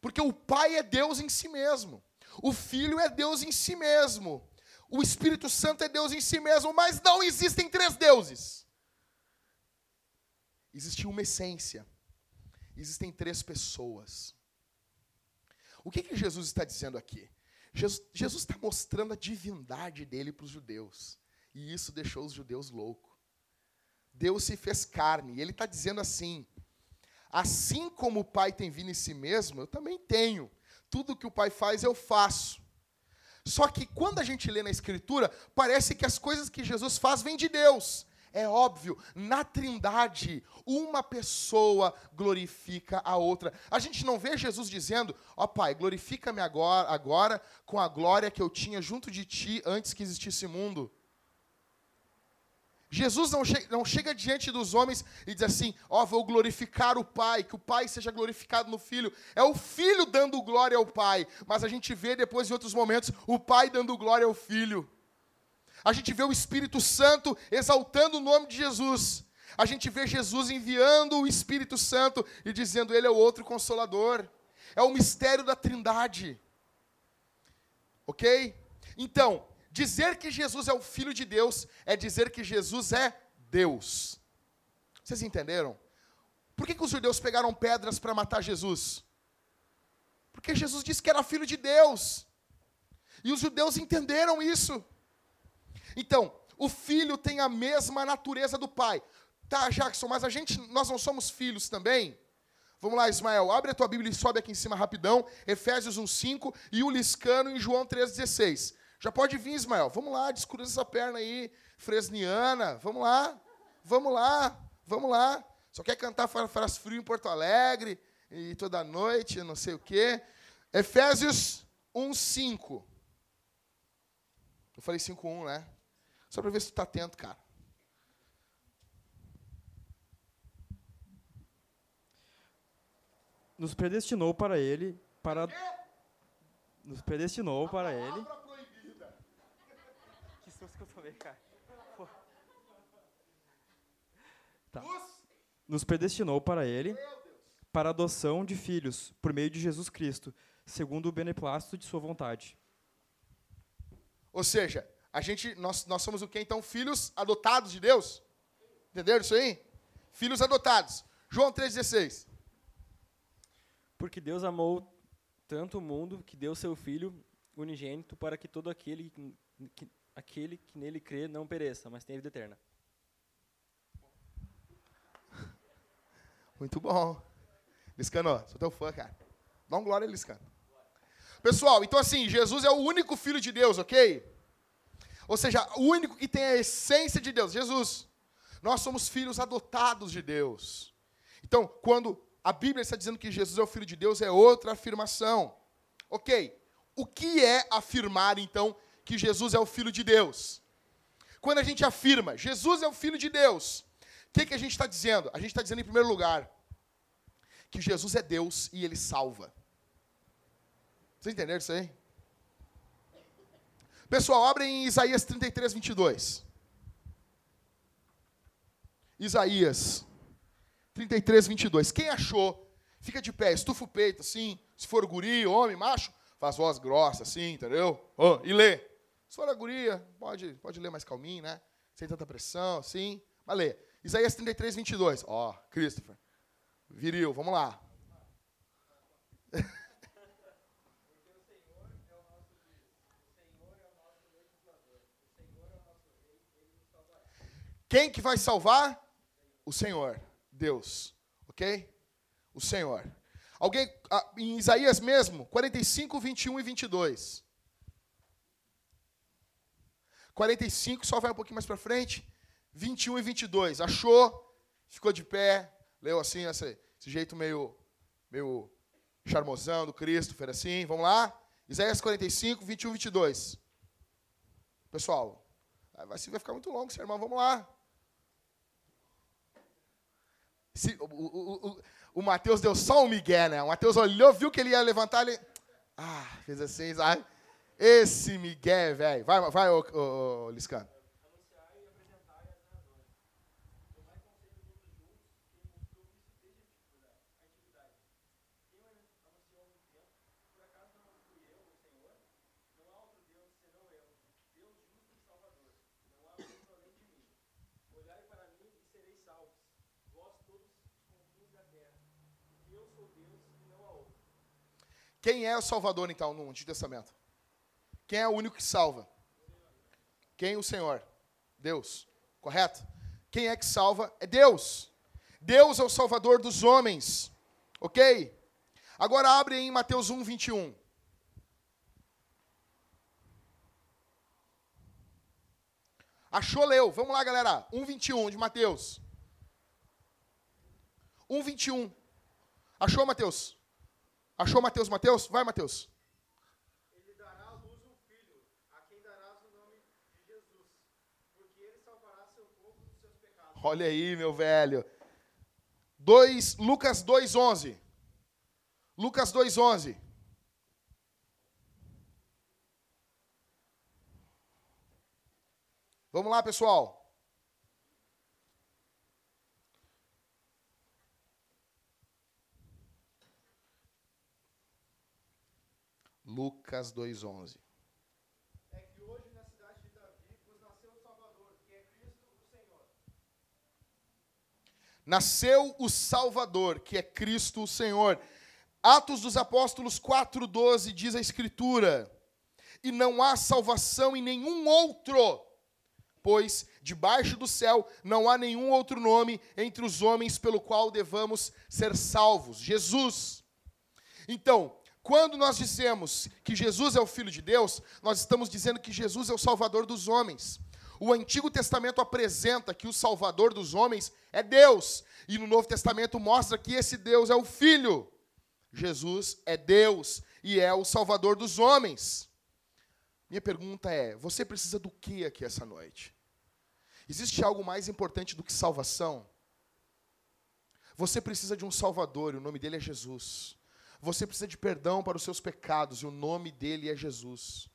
Porque o Pai é Deus em si mesmo. O Filho é Deus em si mesmo. O Espírito Santo é Deus em si mesmo, mas não existem três deuses. Existe uma essência. Existem três pessoas. O que, que Jesus está dizendo aqui? Jesus, está mostrando a divindade dele para os judeus. E isso deixou os judeus loucos. Deus se fez carne. E ele está dizendo assim: assim como o Pai tem vindo em si mesmo, eu também tenho. Tudo que o Pai faz, eu faço. Só que quando a gente lê na Escritura, parece que as coisas que Jesus faz vêm de Deus. É óbvio, na Trindade, uma pessoa glorifica a outra. A gente não vê Jesus dizendo: Ó oh, Pai, glorifica-me agora, agora com a glória que eu tinha junto de ti antes que existisse mundo. Jesus não, che não chega diante dos homens e diz assim: Ó, oh, vou glorificar o Pai, que o Pai seja glorificado no Filho. É o Filho dando glória ao Pai, mas a gente vê depois, em outros momentos, o Pai dando glória ao Filho. A gente vê o Espírito Santo exaltando o nome de Jesus. A gente vê Jesus enviando o Espírito Santo e dizendo: Ele é o outro consolador. É o mistério da Trindade. Ok? Então, Dizer que Jesus é o Filho de Deus é dizer que Jesus é Deus. Vocês entenderam? Por que, que os judeus pegaram pedras para matar Jesus? Porque Jesus disse que era filho de Deus. E os judeus entenderam isso. Então, o filho tem a mesma natureza do pai. Tá, Jackson, mas a gente, nós não somos filhos também? Vamos lá, Ismael, abre a tua Bíblia e sobe aqui em cima rapidão, Efésios 1:5 e o Liscano em João 3:16. Já pode vir, Ismael. Vamos lá, descruza essa perna aí, fresniana. Vamos lá, vamos lá, vamos lá. Só quer cantar faz frio em Porto Alegre e toda noite, não sei o quê. Efésios 1:5. Eu falei 5:1, né? Só para ver se tu está atento, cara. Nos predestinou para ele, para nos predestinou para ele cara. Pô. Tá. Nos predestinou para ele, para a adoção de filhos, por meio de Jesus Cristo, segundo o beneplácito de sua vontade. Ou seja, a gente, nós, nós somos o quê? Então, filhos adotados de Deus. Entenderam isso aí? Filhos adotados. João 3,16. Porque Deus amou tanto o mundo que deu seu Filho unigênito para que todo aquele que, que- aquele que nele crê não pereça, mas tenha vida eterna. Muito bom. Liscano, sou teu fã, cara. Dá um glória Liscano. Pessoal, então assim, Jesus é o único filho de Deus, ok? Ou seja, o único que tem a essência de Deus, Jesus. Nós somos filhos adotados de Deus. Então, quando a Bíblia está dizendo que Jesus é o filho de Deus, é outra afirmação. Ok, o que é afirmar, então, que Jesus é o filho de Deus? Quando a gente afirma, Jesus é o filho de Deus, o que, que a gente está dizendo? A gente está dizendo, em primeiro lugar, que Jesus é Deus e ele salva. Vocês entenderam isso aí? Pessoal, abrem em Isaías 33, 22. Isaías 33, 22. Quem achou, fica de pé, estufa o peito, assim. Se for guri, homem, macho, faz voz grossa, assim, entendeu? Ó, e lê. Se for a guria, pode, pode ler mais calminho, né? Sem tanta pressão, assim. Mas lê. Isaías 33, 22. Ó, Christopher. Viril, vamos lá. Quem que vai salvar? O Senhor, Deus, ok? O Senhor. Alguém, ah, em Isaías mesmo, 45, 21 e 22. 45, só vai um pouquinho mais para frente. 21 e 22. Achou? Ficou de pé. Leu assim, esse, esse jeito meio, meio charmosão do Christopher, assim. Vamos lá? Isaías 45, 21 e 22. Pessoal, vai, ficar muito longo esse irmão. Vamos lá. Se, o, o, o, o Mateus deu só um migué, né? O Mateus olhou, viu que ele ia levantar, ele... Ah, fez assim, sabe? Esse migué, velho. Vai, vai, ô, ô, ô, Liscano. Quem é o Salvador, então, no Antigo Testamento? Quem é o único que salva? Quem? O Senhor. Deus. Correto? Quem é que salva? É Deus. Deus é o Salvador dos homens. Ok? Agora abre em Mateus 1, 21. Achou, leu. Vamos lá, galera. 1, 21 de Mateus. 1, 21. Achou, Mateus? Achou, Mateus? Mateus? Vai, Mateus. Ele dará à luz um filho, a quem darás o nome de Jesus, porque ele salvará seu povo dos seus pecados. Olha aí, meu velho. 2, Lucas 2:11. Lucas 2:11. Vamos lá, pessoal. Lucas 2:11. É que hoje na cidade de Davi vos nasceu o Salvador, que é Cristo o Senhor. Nasceu o Salvador, que é Cristo o Senhor. Atos dos Apóstolos 4:12 diz a escritura: E não há salvação em nenhum outro, pois debaixo do céu não há nenhum outro nome entre os homens pelo qual devamos ser salvos. Jesus. Então, quando nós dizemos que Jesus é o Filho de Deus, nós estamos dizendo que Jesus é o Salvador dos homens. O Antigo Testamento apresenta que o Salvador dos homens é Deus, e no Novo Testamento mostra que esse Deus é o Filho. Jesus é Deus e é o Salvador dos homens. Minha pergunta é: você precisa do que aqui essa noite? Existe algo mais importante do que salvação? Você precisa de um Salvador, e o nome dele é Jesus. Você precisa de perdão para os seus pecados, e o nome dele é Jesus.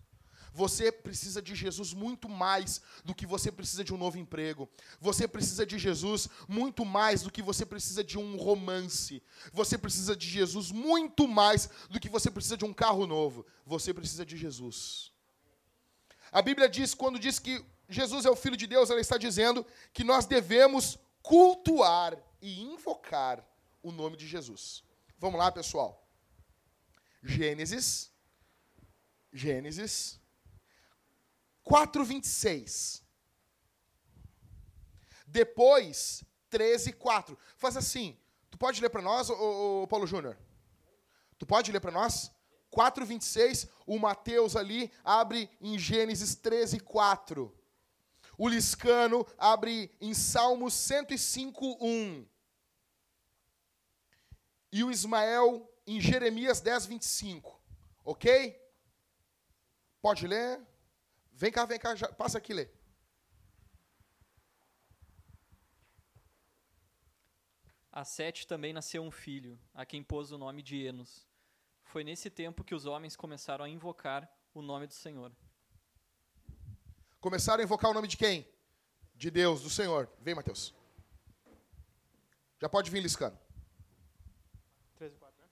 Você precisa de Jesus muito mais do que você precisa de um novo emprego. Você precisa de Jesus muito mais do que você precisa de um romance. Você precisa de Jesus muito mais do que você precisa de um carro novo. Você precisa de Jesus. A Bíblia diz, quando diz que Jesus é o Filho de Deus, ela está dizendo que nós devemos cultuar e invocar o nome de Jesus. Vamos lá, pessoal. Gênesis. Gênesis 4:26. Depois 13:4. Faz assim. Tu pode ler para nós, ô, ô, Paulo Júnior? Tu pode ler para nós? 4:26, o Mateus ali abre em Gênesis 13:4. O Liscano abre em Salmos 105:1. E o Ismael em Jeremias 10:25. OK? Pode ler? Vem cá, vem cá, já, passa aqui ler. A Sete também nasceu um filho, a quem pôs o nome de Enos. Foi nesse tempo que os homens começaram a invocar o nome do Senhor. Começaram a invocar o nome de quem? De Deus, do Senhor. Vem, Mateus. Já pode vir liscando. 13 4, né?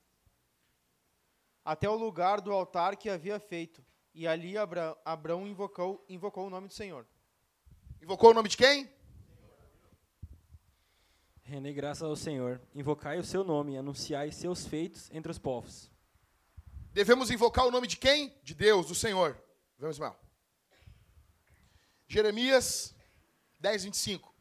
Até o lugar do altar que havia feito. E ali Abra Abraão invocou, invocou o nome do Senhor. Invocou o nome de quem? Rendei graças ao Senhor. Invocai o seu nome, anunciai seus feitos entre os povos. Devemos invocar o nome de quem? De Deus, do Senhor. Vamos, Ismael. Jeremias 10, 25.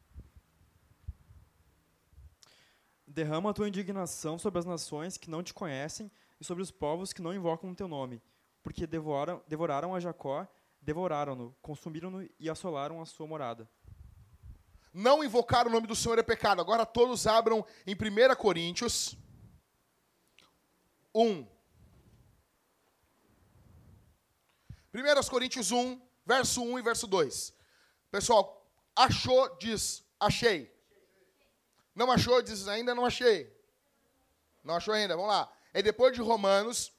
Derrama a tua indignação sobre as nações que não te conhecem e sobre os povos que não invocam o teu nome, porque devoraram, devoraram a Jacó, devoraram-no, consumiram-no e assolaram a sua morada. Não invocar o nome do Senhor é pecado. Agora todos abram em 1 Coríntios 1. 1 Coríntios 1, verso 1 e verso 2. Pessoal, achou, diz, achei. Não achou, diz, ainda não achei. Não achou ainda, vamos lá. É depois de Romanos.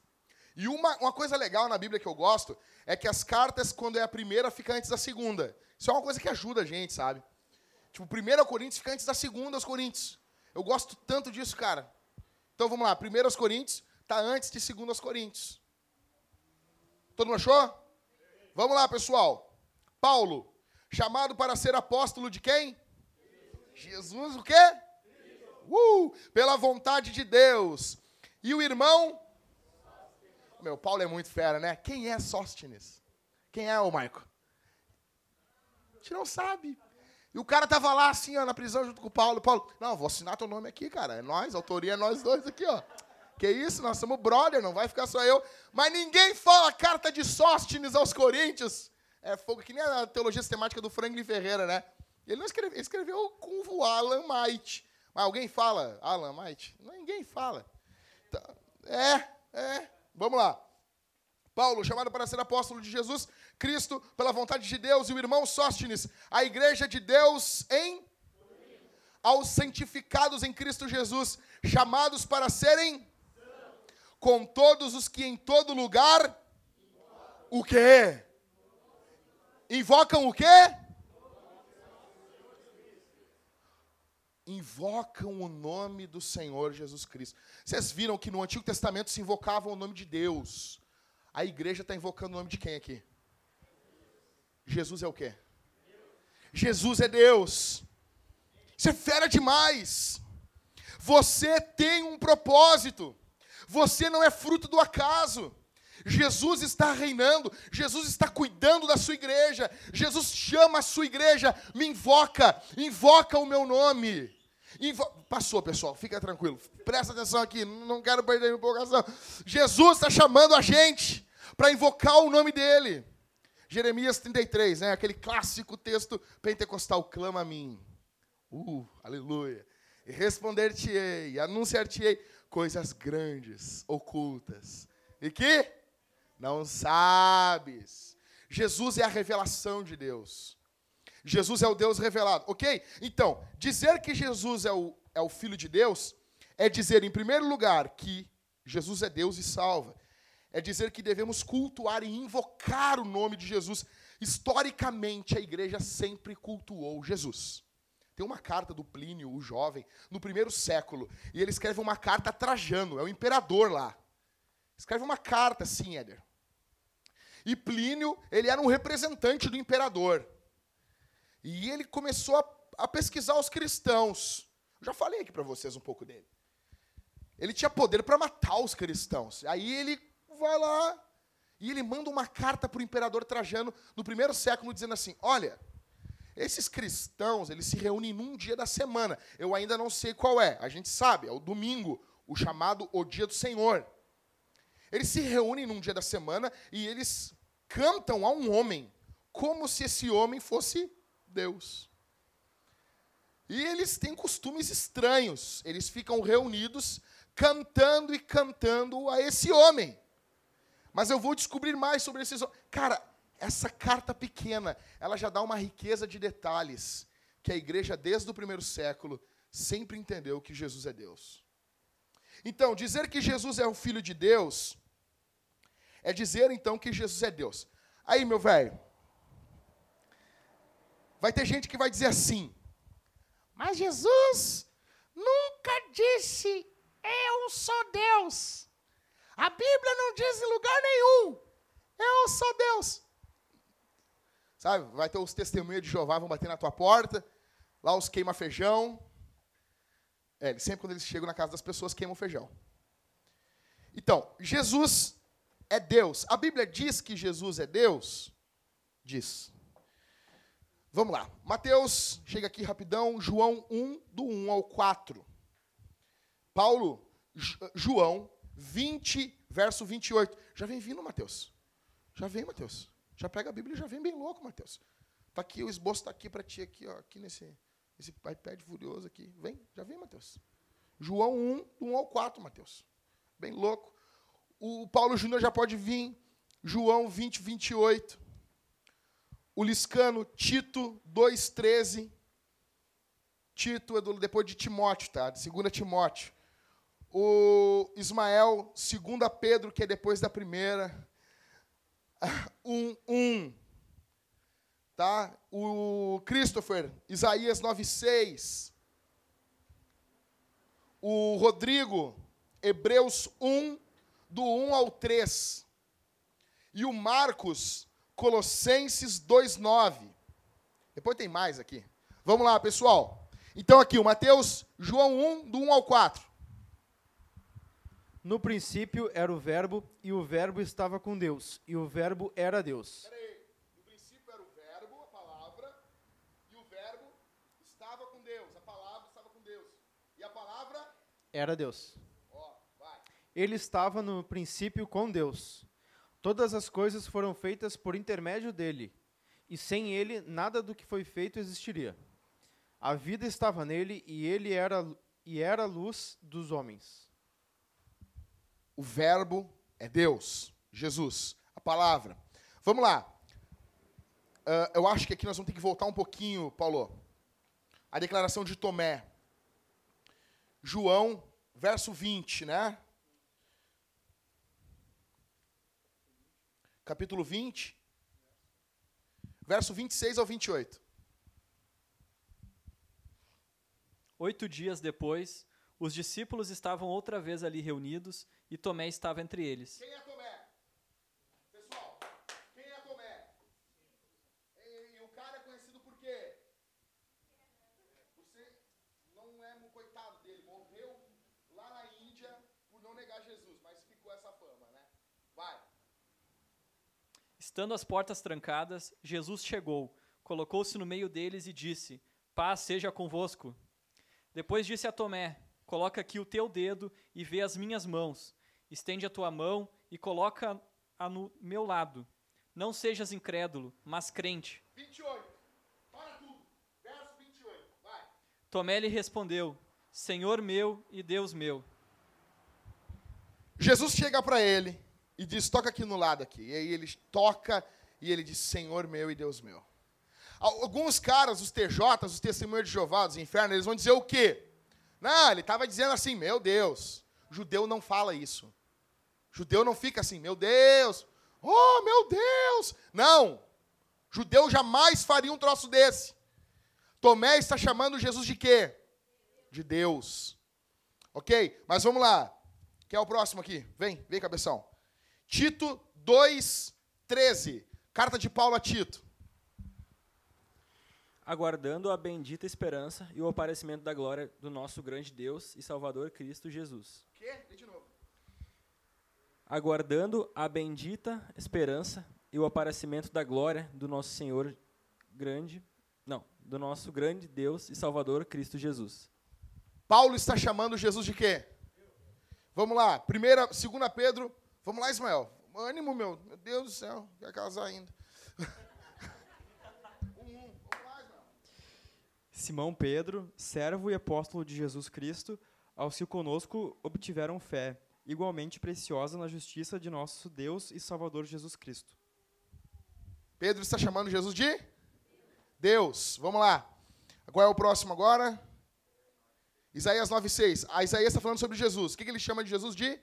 E uma, uma coisa legal na Bíblia que eu gosto é que as cartas, quando é a primeira, fica antes da segunda. Isso é uma coisa que ajuda a gente, sabe? Tipo, 1 Coríntios fica antes da segunda aos Coríntios. Eu gosto tanto disso, cara. Então vamos lá, 1 aos Coríntios está antes de 2 aos Coríntios. Todo mundo achou? Vamos lá, pessoal. Paulo, chamado para ser apóstolo de quem? Jesus, o quê? Uh, pela vontade de Deus. E o irmão? Meu, Paulo é muito fera, né? Quem é Sóstenes? Quem é o Maico? A gente não sabe. E o cara tava lá assim, ó, na prisão junto com o Paulo. Paulo, não, vou assinar teu nome aqui, cara. É nós, autoria é nós dois aqui, ó. Que isso, nós somos brother, não vai ficar só eu. Mas ninguém fala carta de Sóstenes aos Coríntios. É fogo, que nem a teologia sistemática do Franklin Ferreira, né? Ele não escreveu, ele escreveu com o Alan Might. Mas alguém fala Alan Might? Ninguém fala. Então, é, é. Vamos lá. Paulo, chamado para ser apóstolo de Jesus Cristo, pela vontade de Deus, e o irmão Sóstenes, a igreja de Deus em aos santificados em Cristo Jesus, chamados para serem com todos os que em todo lugar o quê? Invocam o quê? Invocam o nome do Senhor Jesus Cristo. Vocês viram que no Antigo Testamento se invocava o nome de Deus. A igreja está invocando o nome de quem aqui? Jesus é o quê? Jesus é Deus. Isso é fera demais. Você tem um propósito. Você não é fruto do acaso. Jesus está reinando, Jesus está cuidando da sua igreja, Jesus chama a sua igreja, me invoca, invoca o meu nome. Passou, pessoal, fica tranquilo, presta atenção aqui, não quero perder a empolgação. Jesus está chamando a gente para invocar o nome dele. Jeremias 33, né? aquele clássico texto pentecostal, clama a mim. Uh, aleluia. E responder-te-ei, anunciar-te-ei coisas grandes, ocultas. E que não sabes. Jesus é a revelação de Deus. Jesus é o Deus revelado, ok? Então, dizer que Jesus é o, é o Filho de Deus é dizer, em primeiro lugar, que Jesus é Deus e salva. é dizer que devemos cultuar e invocar o nome de Jesus. Historicamente, a igreja sempre cultuou Jesus. Tem uma carta do Plínio, o jovem, no primeiro século, e ele escreve uma carta a Trajano, é o imperador lá. Escreve uma carta, sim, Éder. E Plínio, ele era um representante do imperador. E ele começou a, a pesquisar os cristãos. Já falei aqui para vocês um pouco dele. Ele tinha poder para matar os cristãos. Aí ele vai lá e ele manda uma carta para o imperador Trajano no primeiro século dizendo assim: "Olha, esses cristãos, eles se reúnem num dia da semana. Eu ainda não sei qual é. A gente sabe, é o domingo, o chamado o dia do Senhor. Eles se reúnem num dia da semana e eles cantam a um homem, como se esse homem fosse Deus. E eles têm costumes estranhos. Eles ficam reunidos cantando e cantando a esse homem. Mas eu vou descobrir mais sobre esses homens. Cara, essa carta pequena, ela já dá uma riqueza de detalhes que a igreja, desde o primeiro século, sempre entendeu que Jesus é Deus. Então, dizer que Jesus é o Filho de Deus é dizer então que Jesus é Deus. Aí, meu velho, vai ter gente que vai dizer assim: Mas Jesus nunca disse eu sou Deus. A Bíblia não diz em lugar nenhum eu sou Deus. Sabe, vai ter os testemunhos de Jeová vão bater na tua porta, lá os queima feijão. É, sempre quando eles chegam na casa das pessoas queimam feijão. Então, Jesus é Deus. A Bíblia diz que Jesus é Deus? Diz. Vamos lá. Mateus, chega aqui rapidão, João 1, do 1 ao 4. Paulo, João 20, verso 28. Já vem vindo, Mateus. Já vem, Mateus. Já pega a Bíblia e já vem bem louco, Mateus. Tá aqui, o esboço está aqui para ti, aqui, ó, aqui nesse, nesse iPad furioso aqui. Vem, já vem, Mateus. João 1, do 1 ao 4, Mateus. Bem louco. O Paulo Júnior já pode vir. João 20, 28. O Liscano, Tito 2,13. Tito é do, depois de Timóteo, tá? De 2 Timóteo. O Ismael, 2 Pedro, que é depois da primeira. 1, 1. Tá? O Christopher, Isaías 9,6. O Rodrigo, Hebreus 1, do 1 ao 3. E o Marcos, Colossenses 2:9. Depois tem mais aqui. Vamos lá, pessoal. Então aqui o Mateus, João 1 do 1 ao 4. No princípio era o verbo e o verbo estava com Deus e o verbo era Deus. Peraí. No princípio era o verbo, a palavra, e o verbo estava com Deus, a palavra estava com Deus. E a palavra Era Deus. Ó, vai. Ele estava no princípio com Deus. Todas as coisas foram feitas por intermédio dele, e sem ele nada do que foi feito existiria. A vida estava nele e ele era e era a luz dos homens. O verbo é Deus, Jesus, a palavra. Vamos lá. Ah, eu acho que aqui nós vamos ter que voltar um pouquinho, Paulo. A declaração de Tomé. João, verso 20, né? Capítulo 20, verso 26 ao 28. Oito dias depois, os discípulos estavam outra vez ali reunidos e Tomé estava entre eles. Quem é Tomé? Pessoal, quem é Tomé? E, e o cara é conhecido por quê? Você não é um coitado dele, morreu lá na Índia por não negar Jesus, mas ficou essa fama, né? Vai. Estando as portas trancadas, Jesus chegou, colocou-se no meio deles e disse: Paz seja convosco. Depois disse a Tomé: Coloca aqui o teu dedo e vê as minhas mãos. Estende a tua mão e coloca-a no meu lado. Não sejas incrédulo, mas crente. 28. Para tudo. Verso 28. Vai. Tomé lhe respondeu: Senhor meu e Deus meu. Jesus chega para ele e diz: toca aqui no lado aqui. E aí ele toca e ele diz: Senhor meu e Deus meu. Al- Alguns caras, os TJs, os testemunhos de Jeová dos infernos, eles vão dizer o quê? Não, ele estava dizendo assim: Meu Deus, judeu não fala isso. Judeu não fica assim, meu Deus, oh meu Deus. Não, judeu jamais faria um troço desse. Tomé está chamando Jesus de quê? De Deus. Ok? Mas vamos lá. Quem é o próximo aqui? Vem, vem, cabeção. Tito 2,13. Carta de Paulo a Tito. aguardando a bendita esperança e o aparecimento da glória do nosso grande Deus e Salvador Cristo Jesus. Quê? Lê de novo. Aguardando a bendita esperança e o aparecimento da glória do nosso Senhor grande, não, do nosso grande Deus e Salvador Cristo Jesus. Paulo está chamando Jesus de quê? Vamos lá. Primeira, segunda Pedro. Vamos lá, Ismael. Ânimo, meu. Meu Deus do céu. Quer casar ainda. Simão Pedro, servo e apóstolo de Jesus Cristo, aos que conosco obtiveram fé, igualmente preciosa na justiça de nosso Deus e Salvador Jesus Cristo. Pedro está chamando Jesus de Deus. Vamos lá. Qual é o próximo agora? Isaías 9,6. A Isaías está falando sobre Jesus. O que, que ele chama de Jesus de?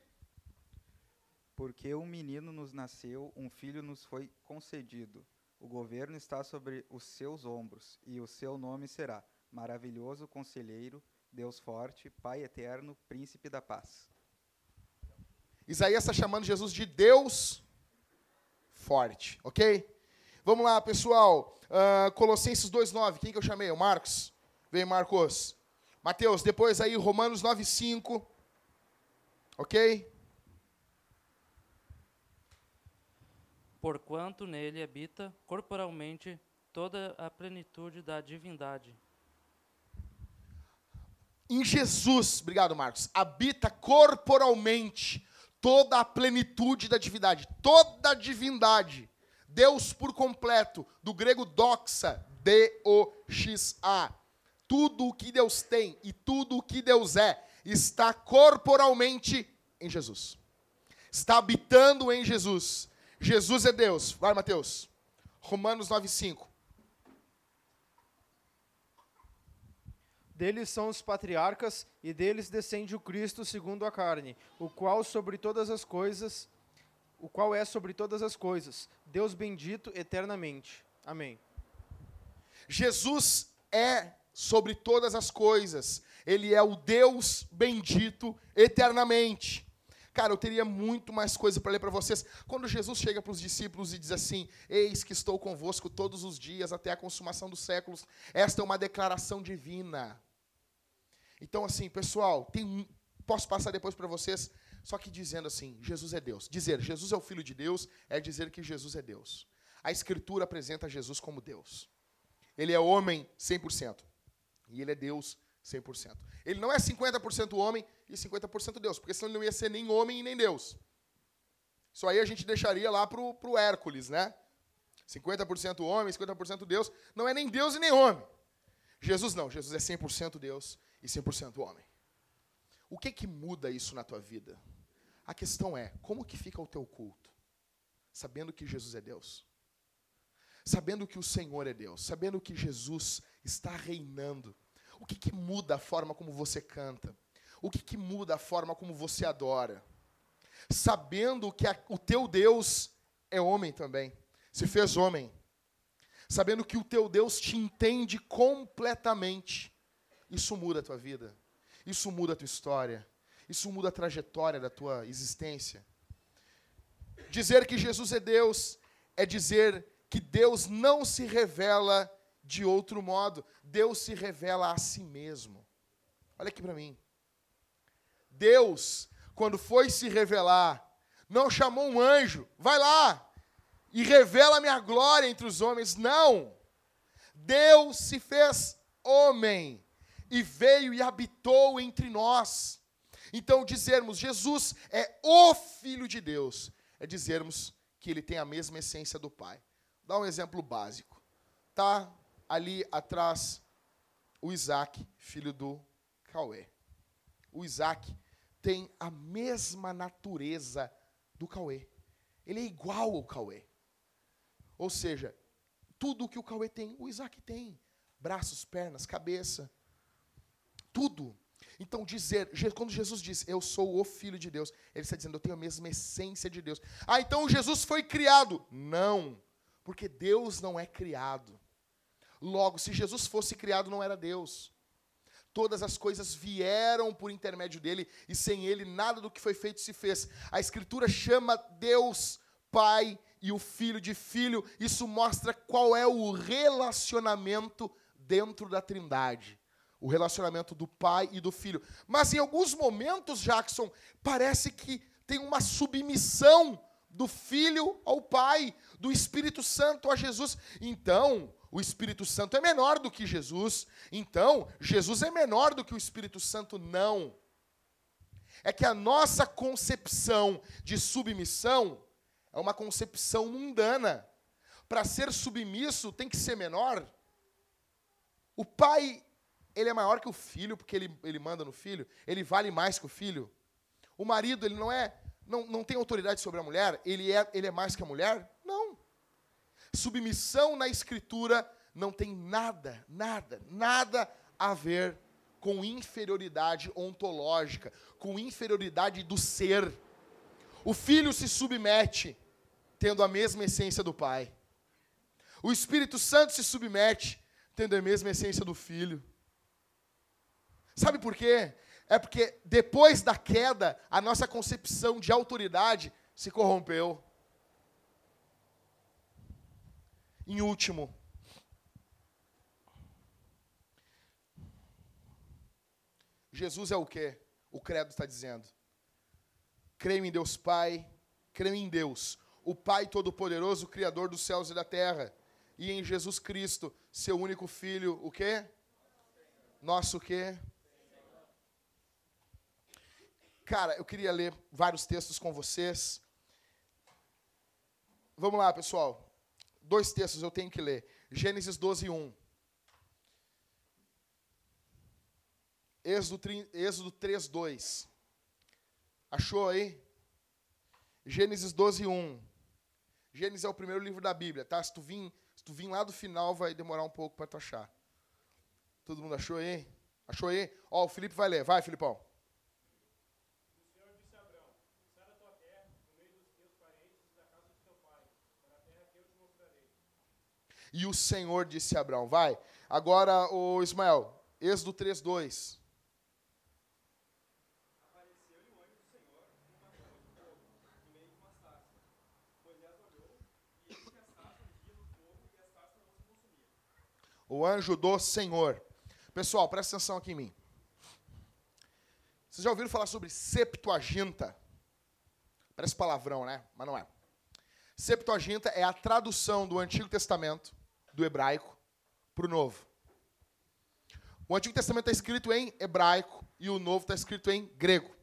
Porque um menino nos nasceu, um filho nos foi concedido. O governo está sobre os seus ombros, e o seu nome será Maravilhoso Conselheiro, Deus Forte, Pai Eterno, Príncipe da Paz. Isaías está chamando Jesus de Deus forte, ok? Vamos lá, pessoal. Uh, Colossenses 2,9. Quem que eu chamei? O Marcos? Vem, Marcos. Mateus, depois aí Romanos 9,5. Ok? Porquanto nele habita corporalmente toda a plenitude da divindade. Em Jesus, obrigado Marcos, habita corporalmente toda a plenitude da divindade, toda a divindade. Deus por completo, do grego doxa, D-O-X-A. Tudo o que Deus tem e tudo o que Deus é está corporalmente em Jesus. Está habitando em Jesus. Jesus é Deus. Vai, Mateus. Romanos 9,5. Deles são os patriarcas, e deles descende o Cristo segundo a carne, o qual sobre todas as coisas, o qual é sobre todas as coisas, Deus bendito eternamente. Amém. Jesus é sobre todas as coisas. Ele é o Deus bendito eternamente. Cara, eu teria muito mais coisa para ler para vocês. Quando Jesus chega para os discípulos e diz assim: Eis que estou convosco todos os dias até a consumação dos séculos. Esta é uma declaração divina. Então, assim, pessoal, tem, posso passar depois para vocês, só que dizendo assim: Jesus é Deus. Dizer Jesus é o Filho de Deus é dizer que Jesus é Deus. A Escritura apresenta Jesus como Deus. Ele é homem 100%. E ele é Deus 100%. Ele não é 50% homem e 50% Deus, porque senão ele não ia ser nem homem e nem Deus. Isso aí a gente deixaria lá para o Hércules, né? 50% homem, 50% Deus. Não é nem Deus e nem homem. Jesus não, Jesus é 100% Deus e 100% homem. O que que muda isso na tua vida? A questão é, como que fica o teu culto? Sabendo que Jesus é Deus. Sabendo que o Senhor é Deus, sabendo que Jesus está reinando. O que, que muda a forma como você canta? O que, que muda a forma como você adora? Sabendo que a, o teu Deus é homem também, se fez homem. Sabendo que o teu Deus te entende completamente. Isso muda a tua vida. Isso muda a tua história. Isso muda a trajetória da tua existência. Dizer que Jesus é Deus é dizer que Deus não se revela de outro modo. Deus se revela a si mesmo. Olha aqui para mim. Deus, quando foi se revelar, não chamou um anjo, vai lá e revela minha glória entre os homens. Não. Deus se fez homem e veio e habitou entre nós. Então, dizermos Jesus é o Filho de Deus, é dizermos que ele tem a mesma essência do Pai. Dá um exemplo básico. Tá ali atrás o Isaac, filho do Cauê. O Isaac tem a mesma natureza do Cauê. Ele é igual ao Cauê. Ou seja, tudo que o Cauê tem, o Isaac tem. Braços, pernas, cabeça. Tudo. Então, dizer, quando Jesus diz, eu sou o Filho de Deus, ele está dizendo, eu tenho a mesma essência de Deus. Ah, então Jesus foi criado. Não, porque Deus não é criado. Logo, se Jesus fosse criado, não era Deus. Todas as coisas vieram por intermédio dele, e sem ele nada do que foi feito se fez. A Escritura chama Deus Pai e o Filho de Filho. Isso mostra qual é o relacionamento dentro da Trindade. O relacionamento do Pai e do Filho. Mas em alguns momentos, Jackson, parece que tem uma submissão do Filho ao Pai, do Espírito Santo a Jesus. Então, o Espírito Santo é menor do que Jesus. Então, Jesus é menor do que o Espírito Santo, não. É que a nossa concepção de submissão é uma concepção mundana. Para ser submisso, tem que ser menor. O pai, ele é maior que o filho, porque ele, ele manda no filho. Ele vale mais que o filho. O marido, ele não é, não, não tem autoridade sobre a mulher. Ele é, ele é mais que a mulher? Submissão na escritura não tem nada, nada, nada a ver com inferioridade ontológica, com inferioridade do ser. O filho se submete, tendo a mesma essência do pai. O Espírito Santo se submete, tendo a mesma essência do filho. Sabe por quê? É porque depois da queda, a nossa concepção de autoridade se corrompeu. Em último, Jesus é o quê? O credo está dizendo. Creio em Deus Pai, creio em Deus, o Pai Todo-Poderoso, Criador dos céus e da terra, e em Jesus Cristo, seu único Filho, o quê? Nosso quê? Cara, eu queria ler vários textos com vocês. Vamos lá, pessoal. Dois textos eu tenho que ler. Gênesis 12, 1. Êxodo, Êxodo 3, 2. Achou aí? Gênesis 12, 1. Gênesis é o primeiro livro da Bíblia, tá? Se tu vir, se tu vir lá do final, vai demorar um pouco para tu achar. Todo mundo achou aí? Achou aí? Ó, o Felipe vai ler. Vai, Filipão. E o Senhor disse a Abraão, vai. Agora, o Ismael, Êxodo 3, 2. O anjo do Senhor. Pessoal, presta atenção aqui em mim. Vocês já ouviram falar sobre Septuaginta? Parece palavrão, né? Mas não é. Septuaginta é a tradução do Antigo Testamento, do hebraico, para o Novo. O Antigo Testamento está escrito em hebraico e o Novo está escrito em grego.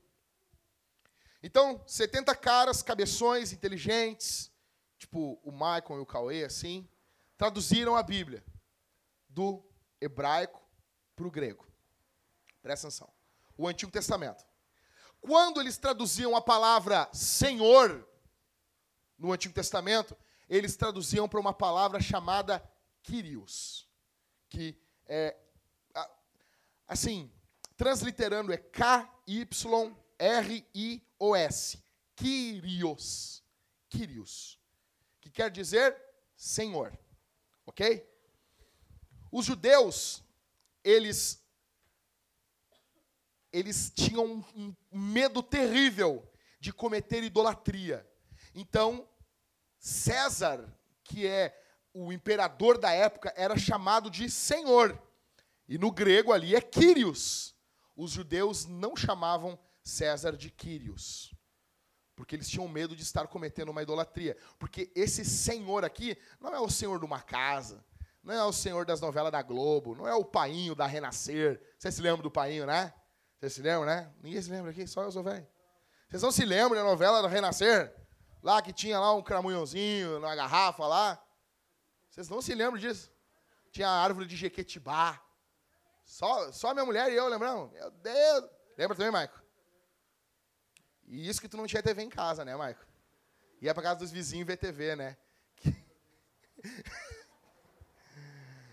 Então, 70 caras, cabeções, inteligentes, tipo o Michael e o Cauê, assim, traduziram a Bíblia do hebraico para o grego. Presta atenção. O Antigo Testamento. Quando eles traduziam a palavra Senhor no Antigo Testamento, eles traduziam para uma palavra chamada Kyrios, que é assim, transliterando é K Y R I O S. Kyrios. Kyrios. Que quer dizer Senhor. OK? Os judeus, eles eles tinham um medo terrível de cometer idolatria. Então, César, que é o imperador da época, era chamado de Senhor. E no grego ali é Quírios. Os judeus não chamavam César de Quírios, porque eles tinham medo de estar cometendo uma idolatria. Porque esse senhor aqui não é o senhor de uma casa, não é o senhor das novelas da Globo, não é o painho da Renascer. Vocês se lembram do painho, né? Vocês se lembram, né? Ninguém se lembra aqui, só eu sou velho. Vocês não se lembram da novela do Renascer? Lá que tinha lá um cramunhãozinho na garrafa lá. Vocês não se lembram disso? Tinha a árvore de Jequitibá. Só, só minha mulher e eu lembramos? Meu Deus! Lembra também, Maico? E isso que tu não tinha TV em casa, né, Maico? Ia pra casa dos vizinhos ver TV, né?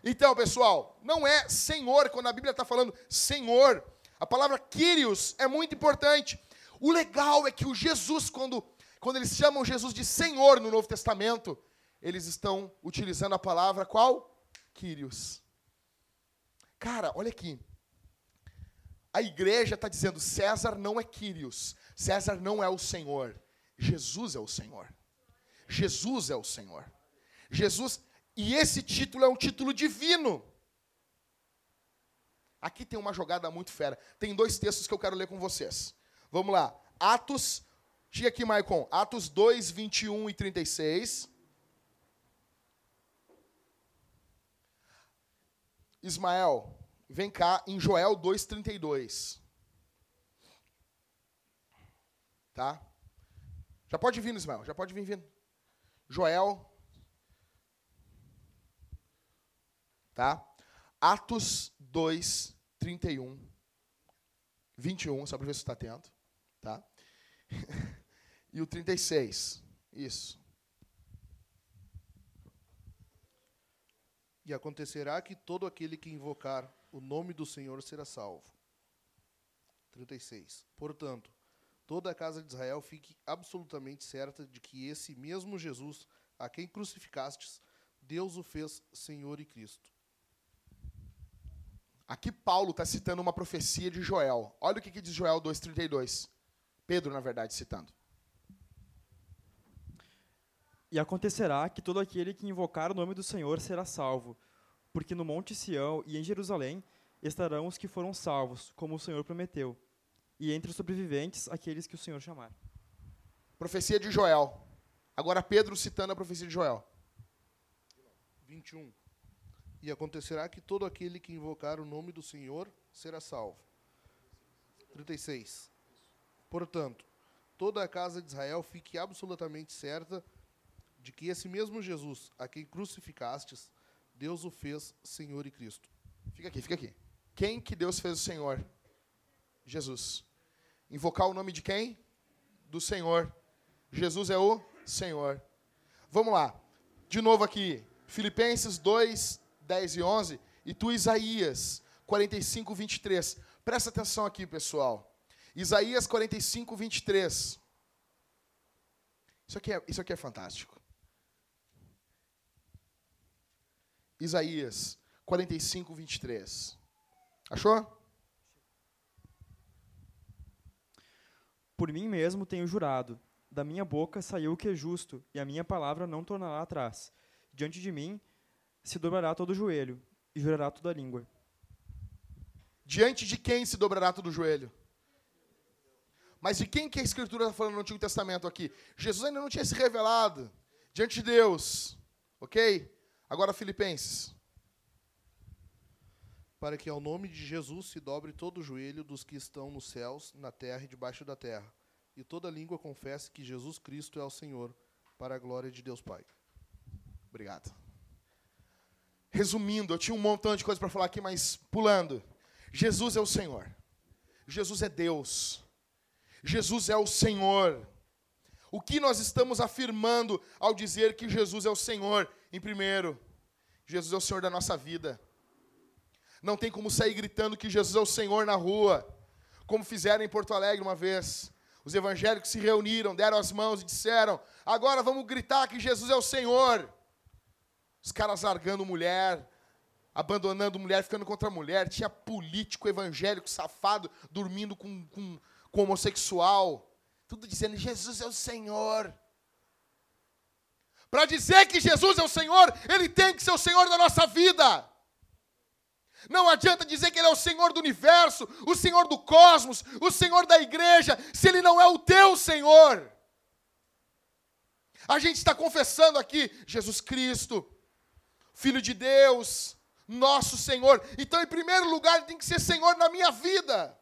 Então, pessoal, não é Senhor, quando a Bíblia está falando Senhor, A palavra Kyrios é muito importante. O legal é que o Jesus, quando, quando eles chamam Jesus de Senhor no Novo Testamento, eles estão utilizando a palavra qual? Kyrios. Cara, olha aqui. A igreja está dizendo: César não é Kyrios, César não é o Senhor, Jesus é o Senhor. Jesus é o Senhor. Jesus, e esse título é um título divino. Aqui tem uma jogada muito fera. Tem dois textos que eu quero ler com vocês. Vamos lá. Atos, diga aqui, Maicon. Atos 2, 21 e 36. Ismael, vem cá em Joel 2,32. Tá? Já pode vir, Ismael, já pode vir vindo. Joel. Tá? Atos 2, 31. 21, só para ver se está atento. Tá? e o 36. Isso. E acontecerá que todo aquele que invocar o nome do Senhor será salvo. 36. Portanto, toda a casa de Israel fique absolutamente certa de que esse mesmo Jesus, a quem crucificastes, Deus o fez Senhor e Cristo. Aqui Paulo está citando uma profecia de Joel. Olha o que, que diz Joel 2,32. Pedro, na verdade, citando. E acontecerá que todo aquele que invocar o nome do Senhor será salvo, porque no Monte Sião e em Jerusalém estarão os que foram salvos, como o Senhor prometeu, e entre os sobreviventes aqueles que o Senhor chamar. Profecia de Joel. Agora Pedro citando a profecia de Joel. 21. E acontecerá que todo aquele que invocar o nome do Senhor será salvo. 36. Portanto, toda a casa de Israel fique absolutamente certa de que esse mesmo Jesus, a quem crucificastes, Deus o fez Senhor e Cristo. Fica aqui, fica aqui. Quem que Deus fez o Senhor? Jesus. Invocar o nome de quem? Do Senhor. Jesus é o Senhor. Vamos lá. De novo aqui. Filipenses 2, 10 e 11. E tu, Isaías 45, 23. Presta atenção aqui, pessoal. Isaías 45, 23. Isso aqui é, isso aqui é fantástico. Isaías 45, 23. Achou? Por mim mesmo tenho jurado, da minha boca saiu o que é justo, e a minha palavra não tornará atrás. Diante de mim se dobrará todo o joelho, e jurará toda a língua. Diante de quem se dobrará todo o joelho? Mas de quem que a Escritura está falando no Antigo Testamento aqui? Jesus ainda não tinha se revelado. Diante de Deus. Ok? Agora, Filipenses. Para que ao nome de Jesus se dobre todo o joelho dos que estão nos céus, na terra e debaixo da terra, e toda língua confesse que Jesus Cristo é o Senhor, para a glória de Deus Pai. Obrigado. Resumindo, eu tinha um montão de coisas para falar aqui, mas pulando. Jesus é o Senhor. Jesus é Deus. Jesus é o Senhor. O que nós estamos afirmando ao dizer que Jesus é o Senhor? Em primeiro, Jesus é o Senhor da nossa vida. Não tem como sair gritando que Jesus é o Senhor na rua, como fizeram em Porto Alegre uma vez. Os evangélicos se reuniram, deram as mãos e disseram: agora vamos gritar que Jesus é o Senhor. Os caras largando mulher, abandonando mulher, ficando contra mulher. Tinha político evangélico safado dormindo com, com, com homossexual. Tudo dizendo: Jesus é o Senhor. Para dizer que Jesus é o Senhor, Ele tem que ser o Senhor da nossa vida. Não adianta dizer que Ele é o Senhor do universo, o Senhor do cosmos, o Senhor da igreja, se Ele não é o teu Senhor. A gente está confessando aqui Jesus Cristo, Filho de Deus, nosso Senhor. Então, em primeiro lugar, Ele tem que ser Senhor na minha vida.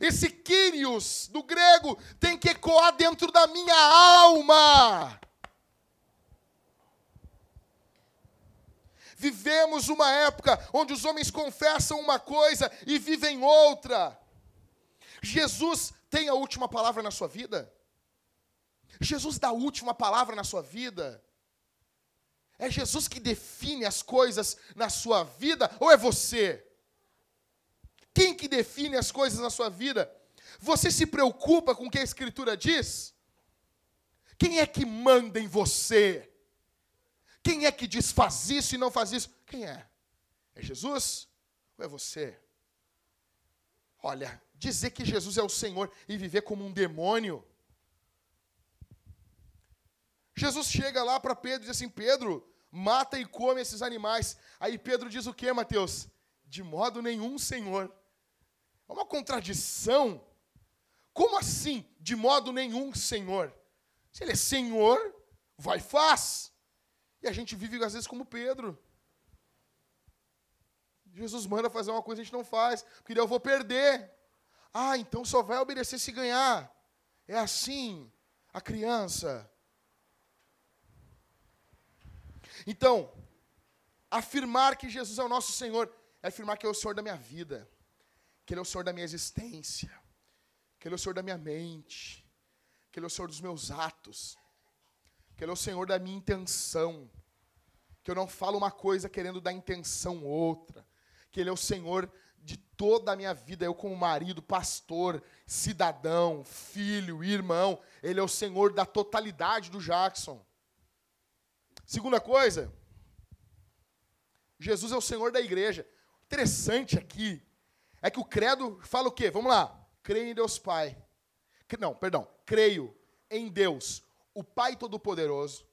Esse Kyrios do grego tem que ecoar dentro da minha alma. Vivemos uma época onde os homens confessam uma coisa e vivem outra. Jesus tem a última palavra na sua vida? Jesus dá a última palavra na sua vida? É Jesus que define as coisas na sua vida ou é você? Quem que define as coisas na sua vida? Você se preocupa com o que a Escritura diz? Quem é que manda em você? Quem é que diz faz isso e não faz isso? Quem é? É Jesus ou é você? Olha, dizer que Jesus é o Senhor e viver como um demônio. Jesus chega lá para Pedro e diz assim: Pedro, mata e come esses animais. Aí Pedro diz o que, Mateus? De modo nenhum, Senhor. É uma contradição. Como assim? De modo nenhum, Senhor. Se ele é Senhor, vai faz. E a gente vive às vezes como Pedro. Jesus manda fazer uma coisa e a gente não faz, porque eu vou perder. Ah, então só vai obedecer se ganhar. É assim a criança. Então, afirmar que Jesus é o nosso Senhor é afirmar que é o Senhor da minha vida, que Ele é o Senhor da minha existência, que Ele é o Senhor da minha mente, que Ele é o Senhor dos meus atos, que Ele é o Senhor da minha intenção, que eu não falo uma coisa querendo dar intenção outra, que Ele é o Senhor de toda a minha vida, eu como marido, pastor, cidadão, filho, irmão, Ele é o Senhor da totalidade do Jackson. Segunda coisa, Jesus é o Senhor da igreja. Interessante aqui é que o credo fala o quê? Vamos lá. Creio em Deus Pai. Não, perdão. Creio em Deus, o Pai Todo-Poderoso,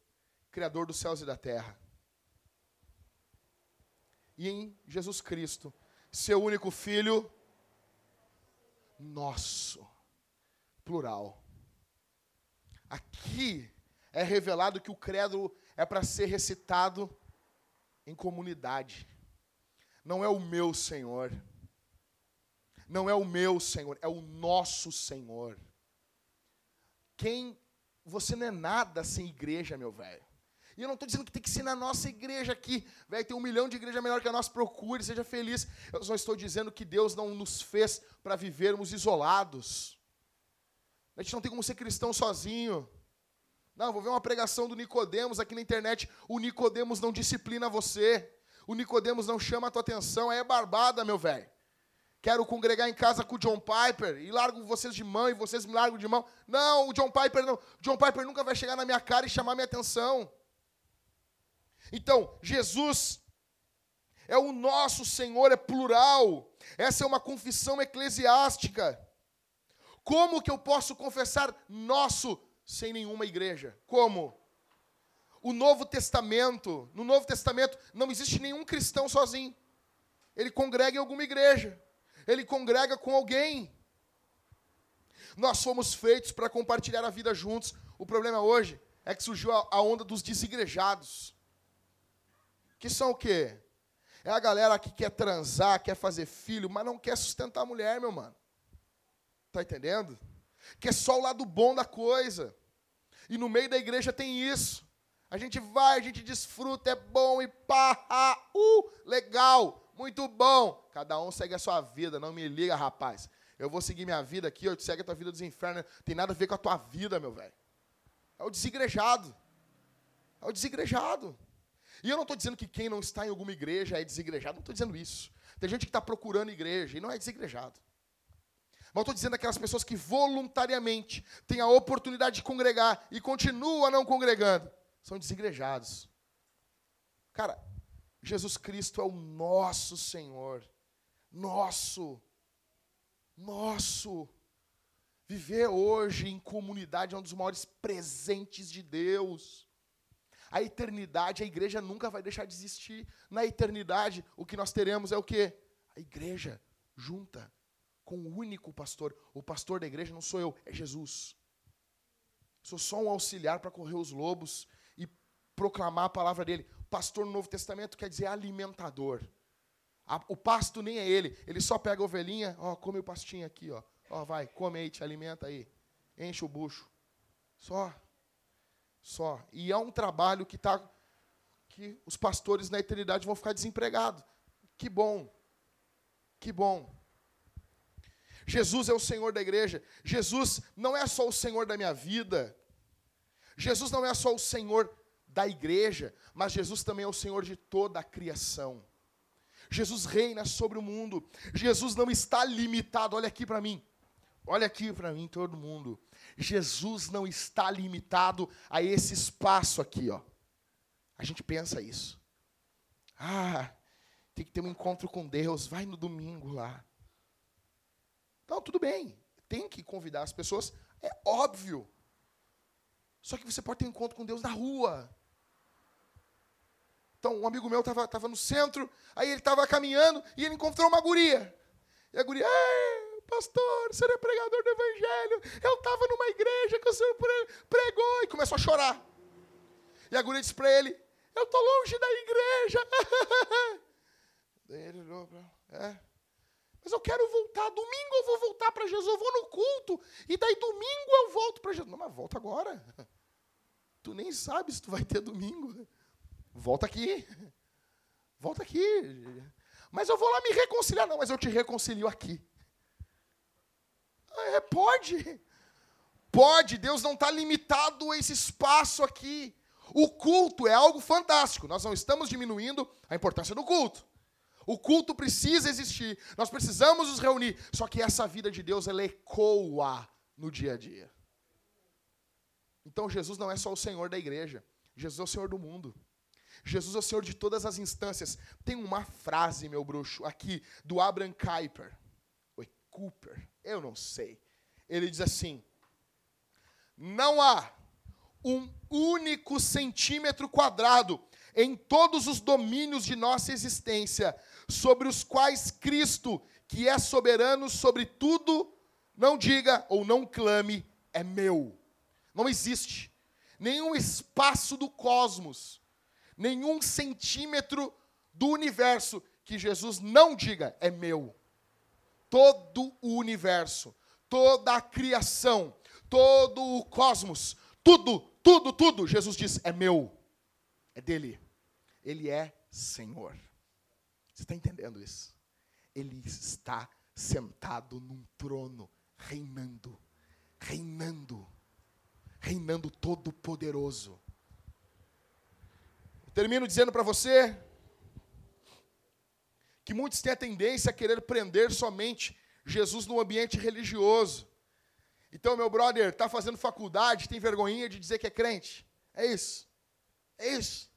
Criador dos céus e da terra. E em Jesus Cristo, seu único Filho, nosso. Plural. Aqui é revelado que o credo é para ser recitado em comunidade. Não é o meu Senhor. Não é o meu Senhor, é o nosso Senhor. Quem você não é nada sem igreja, meu velho. E eu não estou dizendo que tem que ser na nossa igreja aqui. Velho, tem um milhão de igrejas melhor que a nossa, procure, seja feliz. Eu só estou dizendo que Deus não nos fez para vivermos isolados. A gente não tem como ser cristão sozinho. Não, vou ver uma pregação do Nicodemos aqui na internet. O Nicodemos não disciplina você. O Nicodemos não chama a tua atenção. É barbada, meu velho. Quero congregar em casa com o John Piper e largo vocês de mão e vocês me largam de mão. Não, o John Piper não. O John Piper nunca vai chegar na minha cara e chamar minha atenção. Então, Jesus é o nosso Senhor, é plural. Essa é uma confissão eclesiástica. Como que eu posso confessar nosso sem nenhuma igreja. Como? O Novo Testamento, no Novo Testamento não existe nenhum cristão sozinho. Ele congrega em alguma igreja. Ele congrega com alguém. Nós fomos feitos para compartilhar a vida juntos. O problema hoje é que surgiu a onda dos desigrejados. Que são o quê? É a galera que quer transar, quer fazer filho, mas não quer sustentar a mulher, meu mano. Tá entendendo? Que é só o lado bom da coisa. E no meio da igreja tem isso. A gente vai, a gente desfruta, é bom e pá, ah, uh, legal, muito bom. Cada um segue a sua vida, não me liga, rapaz. Eu vou seguir minha vida aqui, eu te segue a tua vida dos infernos. Tem nada a ver com a tua vida, meu velho. É o desigrejado. É o desigrejado. E eu não estou dizendo que quem não está em alguma igreja é desigrejado, não estou dizendo isso. Tem gente que está procurando igreja e não é desigrejado. Mas estou dizendo aquelas pessoas que voluntariamente têm a oportunidade de congregar e continuam não congregando, são desigrejados. Cara, Jesus Cristo é o nosso Senhor. Nosso. Nosso. Viver hoje em comunidade é um dos maiores presentes de Deus. A eternidade, a igreja nunca vai deixar de existir. Na eternidade, o que nós teremos é o quê? A igreja junta com o único pastor. O pastor da igreja não sou eu, é Jesus. Sou só um auxiliar para correr os lobos e proclamar a palavra dele. Pastor no Novo Testamento quer dizer alimentador. o pasto nem é ele, ele só pega a ovelhinha, ó, come o pastinho aqui, ó. Ó, vai, come aí, te alimenta aí. Enche o bucho. Só. Só. E é um trabalho que tá que os pastores na eternidade vão ficar desempregados. Que bom. Que bom. Jesus é o Senhor da igreja. Jesus não é só o Senhor da minha vida. Jesus não é só o Senhor da igreja, mas Jesus também é o Senhor de toda a criação. Jesus reina sobre o mundo. Jesus não está limitado. Olha aqui para mim. Olha aqui para mim, todo mundo. Jesus não está limitado a esse espaço aqui, ó. A gente pensa isso. Ah, tem que ter um encontro com Deus, vai no domingo lá. Então, tudo bem, tem que convidar as pessoas, é óbvio. Só que você pode ter um encontro com Deus na rua. Então, um amigo meu estava tava no centro, aí ele estava caminhando e ele encontrou uma guria. E a guria, pastor, senhor é pregador do evangelho. Eu estava numa igreja que o senhor pregou. E começou a chorar. E a guria disse para ele, eu estou longe da igreja. Daí ele olhou para é, mas eu quero voltar. Domingo eu vou voltar para Jesus. Eu vou no culto. E daí domingo eu volto para Jesus. Não, mas volta agora. Tu nem sabe se tu vai ter domingo. Volta aqui. Volta aqui. Mas eu vou lá me reconciliar. Não, mas eu te reconcilio aqui. É, pode. Pode. Deus não está limitado a esse espaço aqui. O culto é algo fantástico. Nós não estamos diminuindo a importância do culto. O culto precisa existir. Nós precisamos nos reunir. Só que essa vida de Deus, ela ecoa no dia a dia. Então Jesus não é só o Senhor da igreja. Jesus é o Senhor do mundo. Jesus é o Senhor de todas as instâncias. Tem uma frase, meu bruxo, aqui, do Abraham Kuyper. Ou Cooper, eu não sei. Ele diz assim: Não há um único centímetro quadrado em todos os domínios de nossa existência sobre os quais Cristo, que é soberano sobre tudo, não diga ou não clame, é meu. Não existe nenhum espaço do cosmos, nenhum centímetro do universo que Jesus não diga, é meu. Todo o universo, toda a criação, todo o cosmos, tudo, tudo, tudo, Jesus diz, é meu. É dele. Ele é Senhor. Você está entendendo isso? Ele está sentado num trono, reinando, reinando, reinando todo-poderoso. Termino dizendo para você que muitos têm a tendência a querer prender somente Jesus no ambiente religioso. Então, meu brother está fazendo faculdade, tem vergonhinha de dizer que é crente. É isso. É isso.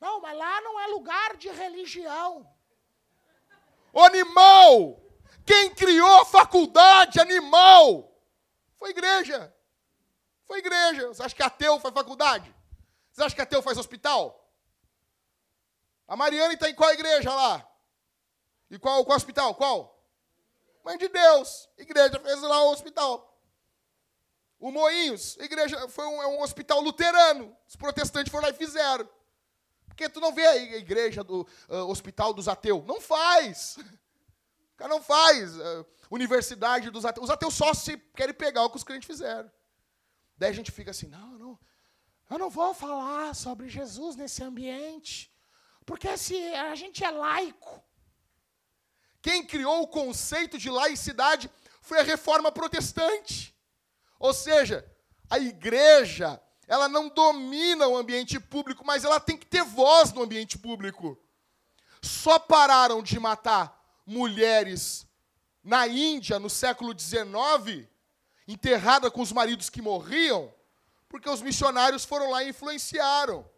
Não, mas lá não é lugar de religião. animal! Quem criou a faculdade, animal? Foi igreja. Foi igreja. Você acha que ateu faz faculdade? Você acha que ateu faz hospital? A Mariana está em qual igreja lá? E qual, qual hospital? Qual? Mãe de Deus. Igreja fez lá o hospital. O Moinhos, igreja, foi um, é um hospital luterano. Os protestantes foram lá e fizeram. Porque tu não vê a igreja do uh, hospital dos ateus. Não faz. O cara não faz. Uh, universidade dos ateus. Os ateus só se querem pegar o que os crentes fizeram. Daí a gente fica assim, não, não, eu não vou falar sobre Jesus nesse ambiente, porque se a gente é laico. Quem criou o conceito de laicidade foi a reforma protestante. Ou seja, a igreja ela não domina o ambiente público, mas ela tem que ter voz no ambiente público. Só pararam de matar mulheres na Índia no século XIX, enterrada com os maridos que morriam, porque os missionários foram lá e influenciaram.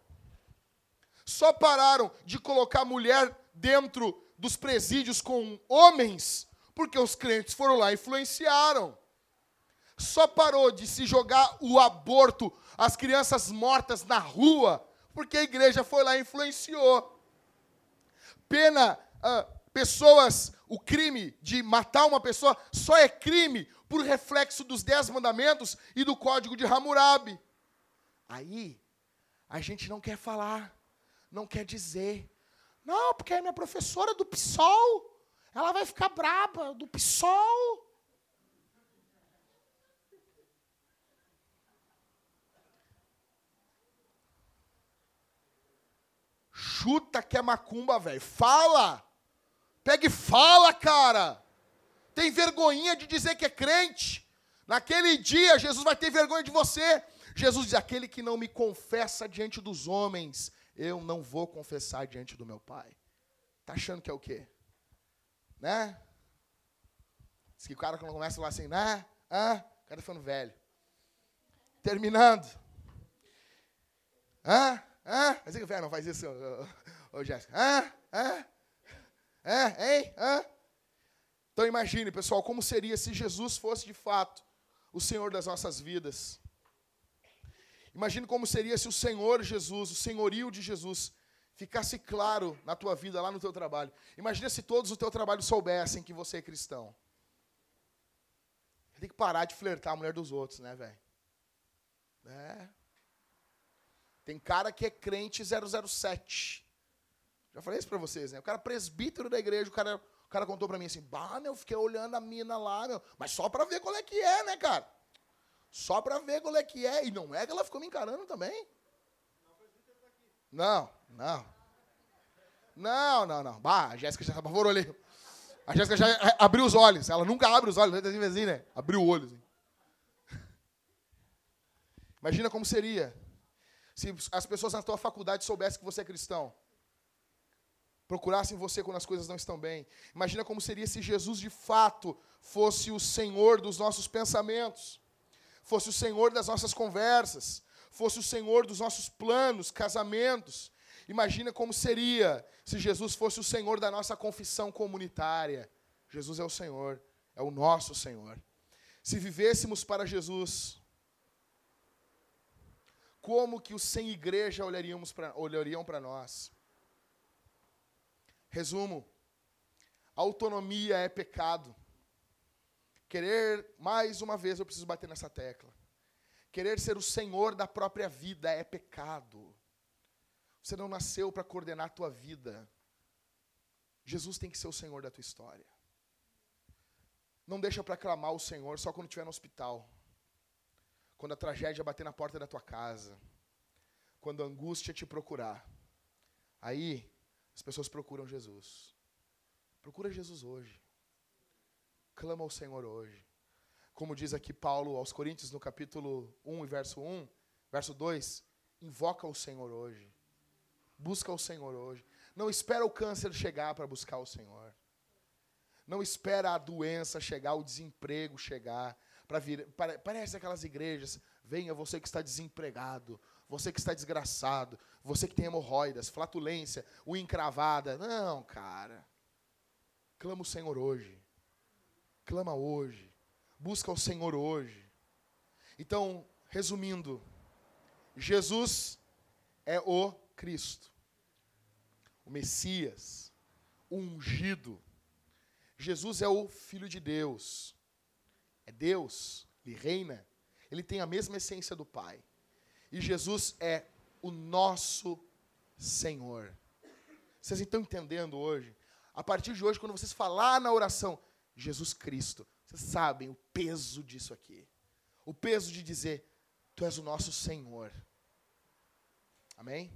Só pararam de colocar mulher dentro dos presídios com homens, porque os crentes foram lá e influenciaram. Só parou de se jogar o aborto as crianças mortas na rua, porque a igreja foi lá e influenciou. Pena uh, pessoas, o crime de matar uma pessoa só é crime por reflexo dos dez mandamentos e do código de Hammurabi. Aí, a gente não quer falar, não quer dizer. Não, porque é minha professora do PSOL, ela vai ficar braba, do PSOL. Chuta que é macumba, velho. Fala! Pega e fala, cara! Tem vergonhinha de dizer que é crente. Naquele dia, Jesus vai ter vergonha de você. Jesus diz: aquele que não me confessa diante dos homens, eu não vou confessar diante do meu Pai. Tá achando que é o quê? Né? Diz que o cara quando começa a assim, né? Ah, o cara tá ficando velho. Terminando. Hã? Hã? Mas que não faz isso, ô Jéssica. Hã? Hã? Hã? Hein? Hã? Então imagine, pessoal, como seria se Jesus fosse de fato o Senhor das nossas vidas. Imagine como seria se o Senhor Jesus, o senhorio de Jesus, ficasse claro na tua vida, lá no teu trabalho. Imagina se todos o teu trabalho soubessem que você é cristão. Tem que parar de flertar a mulher dos outros, né, velho? É. Tem cara que é crente 007. Já falei isso pra vocês, né? O cara é presbítero da igreja, o cara, o cara contou pra mim assim, bah, meu, fiquei olhando a mina lá, meu, mas só pra ver qual é que é, né, cara? Só pra ver qual é que é. E não é que ela ficou me encarando também? Não, não. Não, não, não. Bah, a Jéssica já apavorou ali. A Jéssica já abriu os olhos. Ela nunca abre os olhos, assim, assim, né? Abriu o olho. Assim. Imagina como seria se as pessoas na tua faculdade soubessem que você é cristão. Procurassem você quando as coisas não estão bem. Imagina como seria se Jesus de fato fosse o Senhor dos nossos pensamentos, fosse o Senhor das nossas conversas, fosse o Senhor dos nossos planos, casamentos. Imagina como seria se Jesus fosse o Senhor da nossa confissão comunitária. Jesus é o Senhor, é o nosso Senhor. Se vivêssemos para Jesus, como que os sem igreja olharíamos pra, olhariam para nós? Resumo: autonomia é pecado. Querer, mais uma vez eu preciso bater nessa tecla. Querer ser o senhor da própria vida é pecado. Você não nasceu para coordenar a tua vida. Jesus tem que ser o senhor da tua história. Não deixa para clamar o Senhor só quando estiver no hospital. Quando a tragédia bater na porta da tua casa. Quando a angústia te procurar. Aí, as pessoas procuram Jesus. Procura Jesus hoje. Clama ao Senhor hoje. Como diz aqui Paulo aos Coríntios, no capítulo 1 e verso 1, verso 2, invoca o Senhor hoje. Busca o Senhor hoje. Não espera o câncer chegar para buscar o Senhor. Não espera a doença chegar, o desemprego chegar. Para vir, parece aquelas igrejas, venha você que está desempregado, você que está desgraçado, você que tem hemorroidas, flatulência, unha encravada. Não, cara. Clama o Senhor hoje. Clama hoje. Busca o Senhor hoje. Então, resumindo, Jesus é o Cristo, o Messias, o ungido. Jesus é o Filho de Deus. É Deus, ele reina, ele tem a mesma essência do Pai. E Jesus é o nosso Senhor. Vocês estão entendendo hoje? A partir de hoje, quando vocês falar na oração, Jesus Cristo, vocês sabem o peso disso aqui. O peso de dizer, Tu és o nosso Senhor. Amém?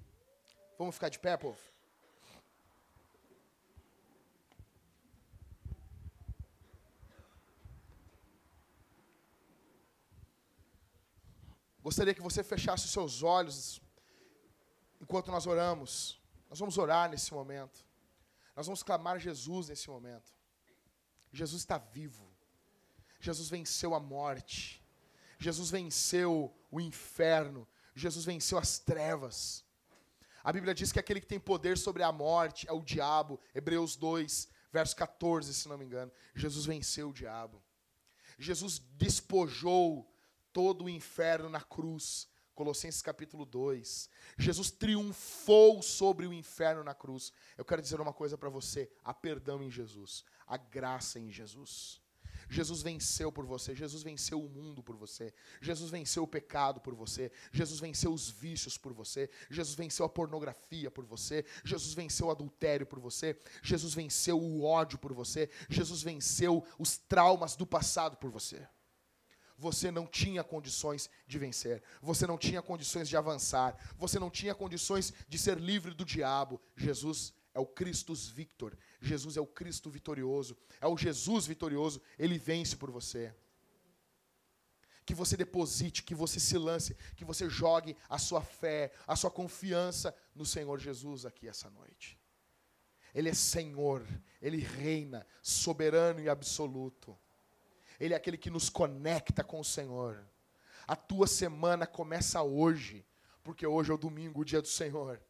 Vamos ficar de pé, povo? Gostaria que você fechasse os seus olhos enquanto nós oramos. Nós vamos orar nesse momento. Nós vamos clamar Jesus nesse momento. Jesus está vivo. Jesus venceu a morte. Jesus venceu o inferno. Jesus venceu as trevas. A Bíblia diz que aquele que tem poder sobre a morte é o diabo. Hebreus 2, verso 14, se não me engano. Jesus venceu o diabo. Jesus despojou todo o inferno na cruz. Colossenses capítulo 2. Jesus triunfou sobre o inferno na cruz. Eu quero dizer uma coisa para você: há perdão em Jesus, há graça em Jesus. Jesus venceu por você, Jesus venceu o mundo por você, Jesus venceu o pecado por você, Jesus venceu os vícios por você, Jesus venceu a pornografia por você, Jesus venceu o adultério por você, Jesus venceu o ódio por você, Jesus venceu os traumas do passado por você você não tinha condições de vencer, você não tinha condições de avançar, você não tinha condições de ser livre do diabo. Jesus é o Christus Victor, Jesus é o Cristo vitorioso, é o Jesus vitorioso, ele vence por você. Que você deposite, que você se lance, que você jogue a sua fé, a sua confiança no Senhor Jesus aqui essa noite. Ele é Senhor, Ele reina, soberano e absoluto. Ele é aquele que nos conecta com o Senhor. A tua semana começa hoje, porque hoje é o domingo, o dia do Senhor.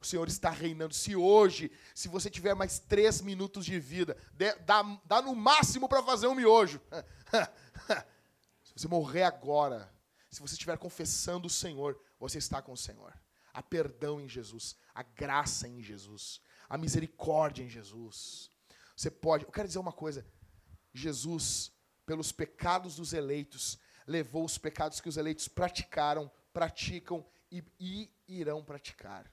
O Senhor está reinando. Se hoje, se você tiver mais três minutos de vida, dá, dá no máximo para fazer um miojo. se você morrer agora, se você estiver confessando o Senhor, você está com o Senhor. Há perdão em Jesus, a graça em Jesus, a misericórdia em Jesus. Você pode. Eu quero dizer uma coisa. Jesus, pelos pecados dos eleitos, levou os pecados que os eleitos praticaram, praticam e, e irão praticar.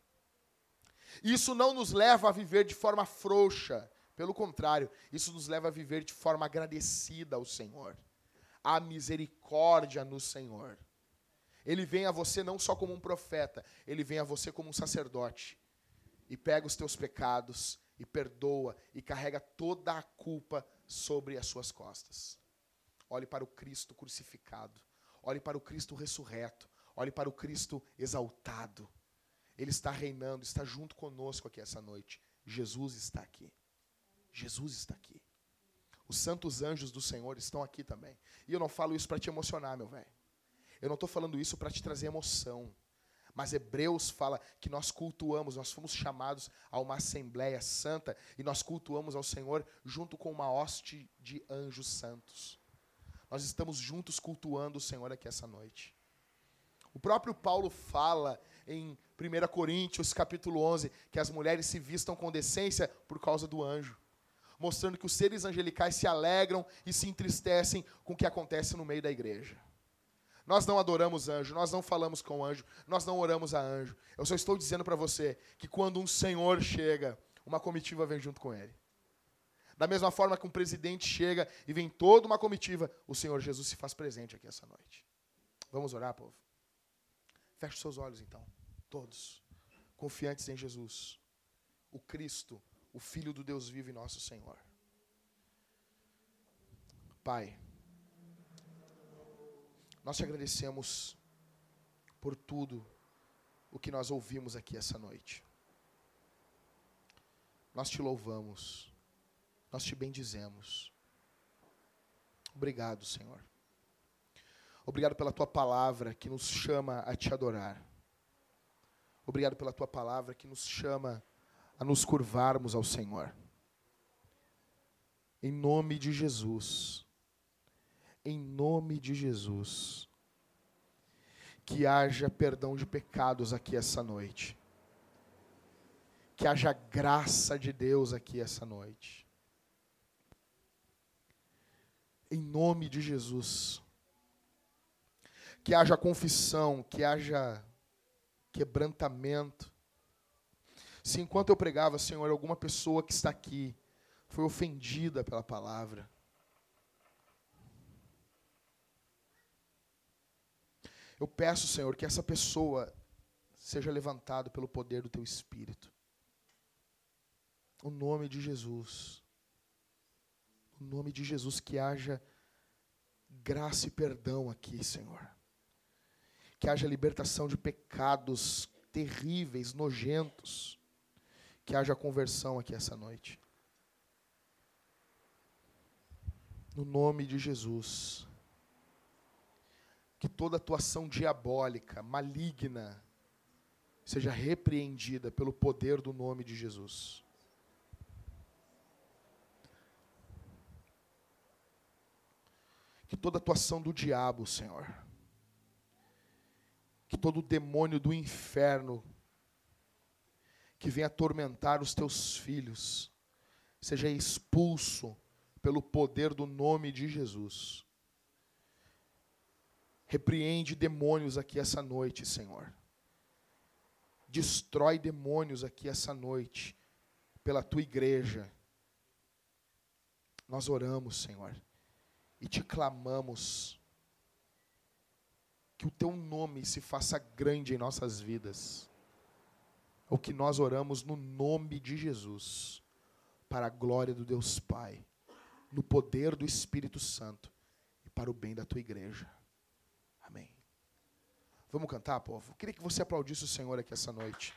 Isso não nos leva a viver de forma frouxa. Pelo contrário, isso nos leva a viver de forma agradecida ao Senhor. A misericórdia no Senhor. Ele vem a você não só como um profeta, ele vem a você como um sacerdote. E pega os teus pecados e perdoa e carrega toda a culpa sobre as suas costas. Olhe para o Cristo crucificado. Olhe para o Cristo ressurreto. Olhe para o Cristo exaltado. Ele está reinando, está junto conosco aqui essa noite. Jesus está aqui. Jesus está aqui. Os santos anjos do Senhor estão aqui também. E eu não falo isso para te emocionar, meu velho. Eu não estou falando isso para te trazer emoção. Mas Hebreus fala que nós cultuamos, nós fomos chamados a uma assembleia santa e nós cultuamos ao Senhor junto com uma hoste de anjos santos. Nós estamos juntos cultuando o Senhor aqui essa noite. O próprio Paulo fala em 1 Coríntios, capítulo 11, que as mulheres se vistam com decência por causa do anjo, mostrando que os seres angelicais se alegram e se entristecem com o que acontece no meio da igreja. Nós não adoramos anjo, nós não falamos com anjo, nós não oramos a anjo. Eu só estou dizendo para você que quando um senhor chega, uma comitiva vem junto com ele. Da mesma forma que um presidente chega e vem toda uma comitiva, o Senhor Jesus se faz presente aqui essa noite. Vamos orar, povo? Feche seus olhos então, todos, confiantes em Jesus, o Cristo, o Filho do Deus vivo e nosso Senhor. Pai, nós te agradecemos por tudo o que nós ouvimos aqui essa noite. Nós te louvamos, nós te bendizemos. Obrigado, Senhor. Obrigado pela tua palavra que nos chama a te adorar. Obrigado pela tua palavra que nos chama a nos curvarmos ao Senhor. Em nome de Jesus. Em nome de Jesus. Que haja perdão de pecados aqui essa noite. Que haja graça de Deus aqui essa noite. Em nome de Jesus que haja confissão, que haja quebrantamento. Se enquanto eu pregava, Senhor, alguma pessoa que está aqui foi ofendida pela palavra, eu peço, Senhor, que essa pessoa seja levantada pelo poder do Teu Espírito. O nome de Jesus. O nome de Jesus, que haja graça e perdão aqui, Senhor que haja libertação de pecados terríveis, nojentos, que haja conversão aqui essa noite. No nome de Jesus. Que toda atuação diabólica, maligna, seja repreendida pelo poder do nome de Jesus. Que toda atuação do diabo, Senhor, que todo demônio do inferno que vem atormentar os teus filhos seja expulso pelo poder do nome de Jesus. Repreende demônios aqui essa noite, Senhor. Destrói demônios aqui essa noite, pela tua igreja. Nós oramos, Senhor, e te clamamos que o teu nome se faça grande em nossas vidas. É o que nós oramos no nome de Jesus, para a glória do Deus Pai, no poder do Espírito Santo e para o bem da tua igreja. Amém. Vamos cantar, povo? Queria que você aplaudisse o Senhor aqui essa noite.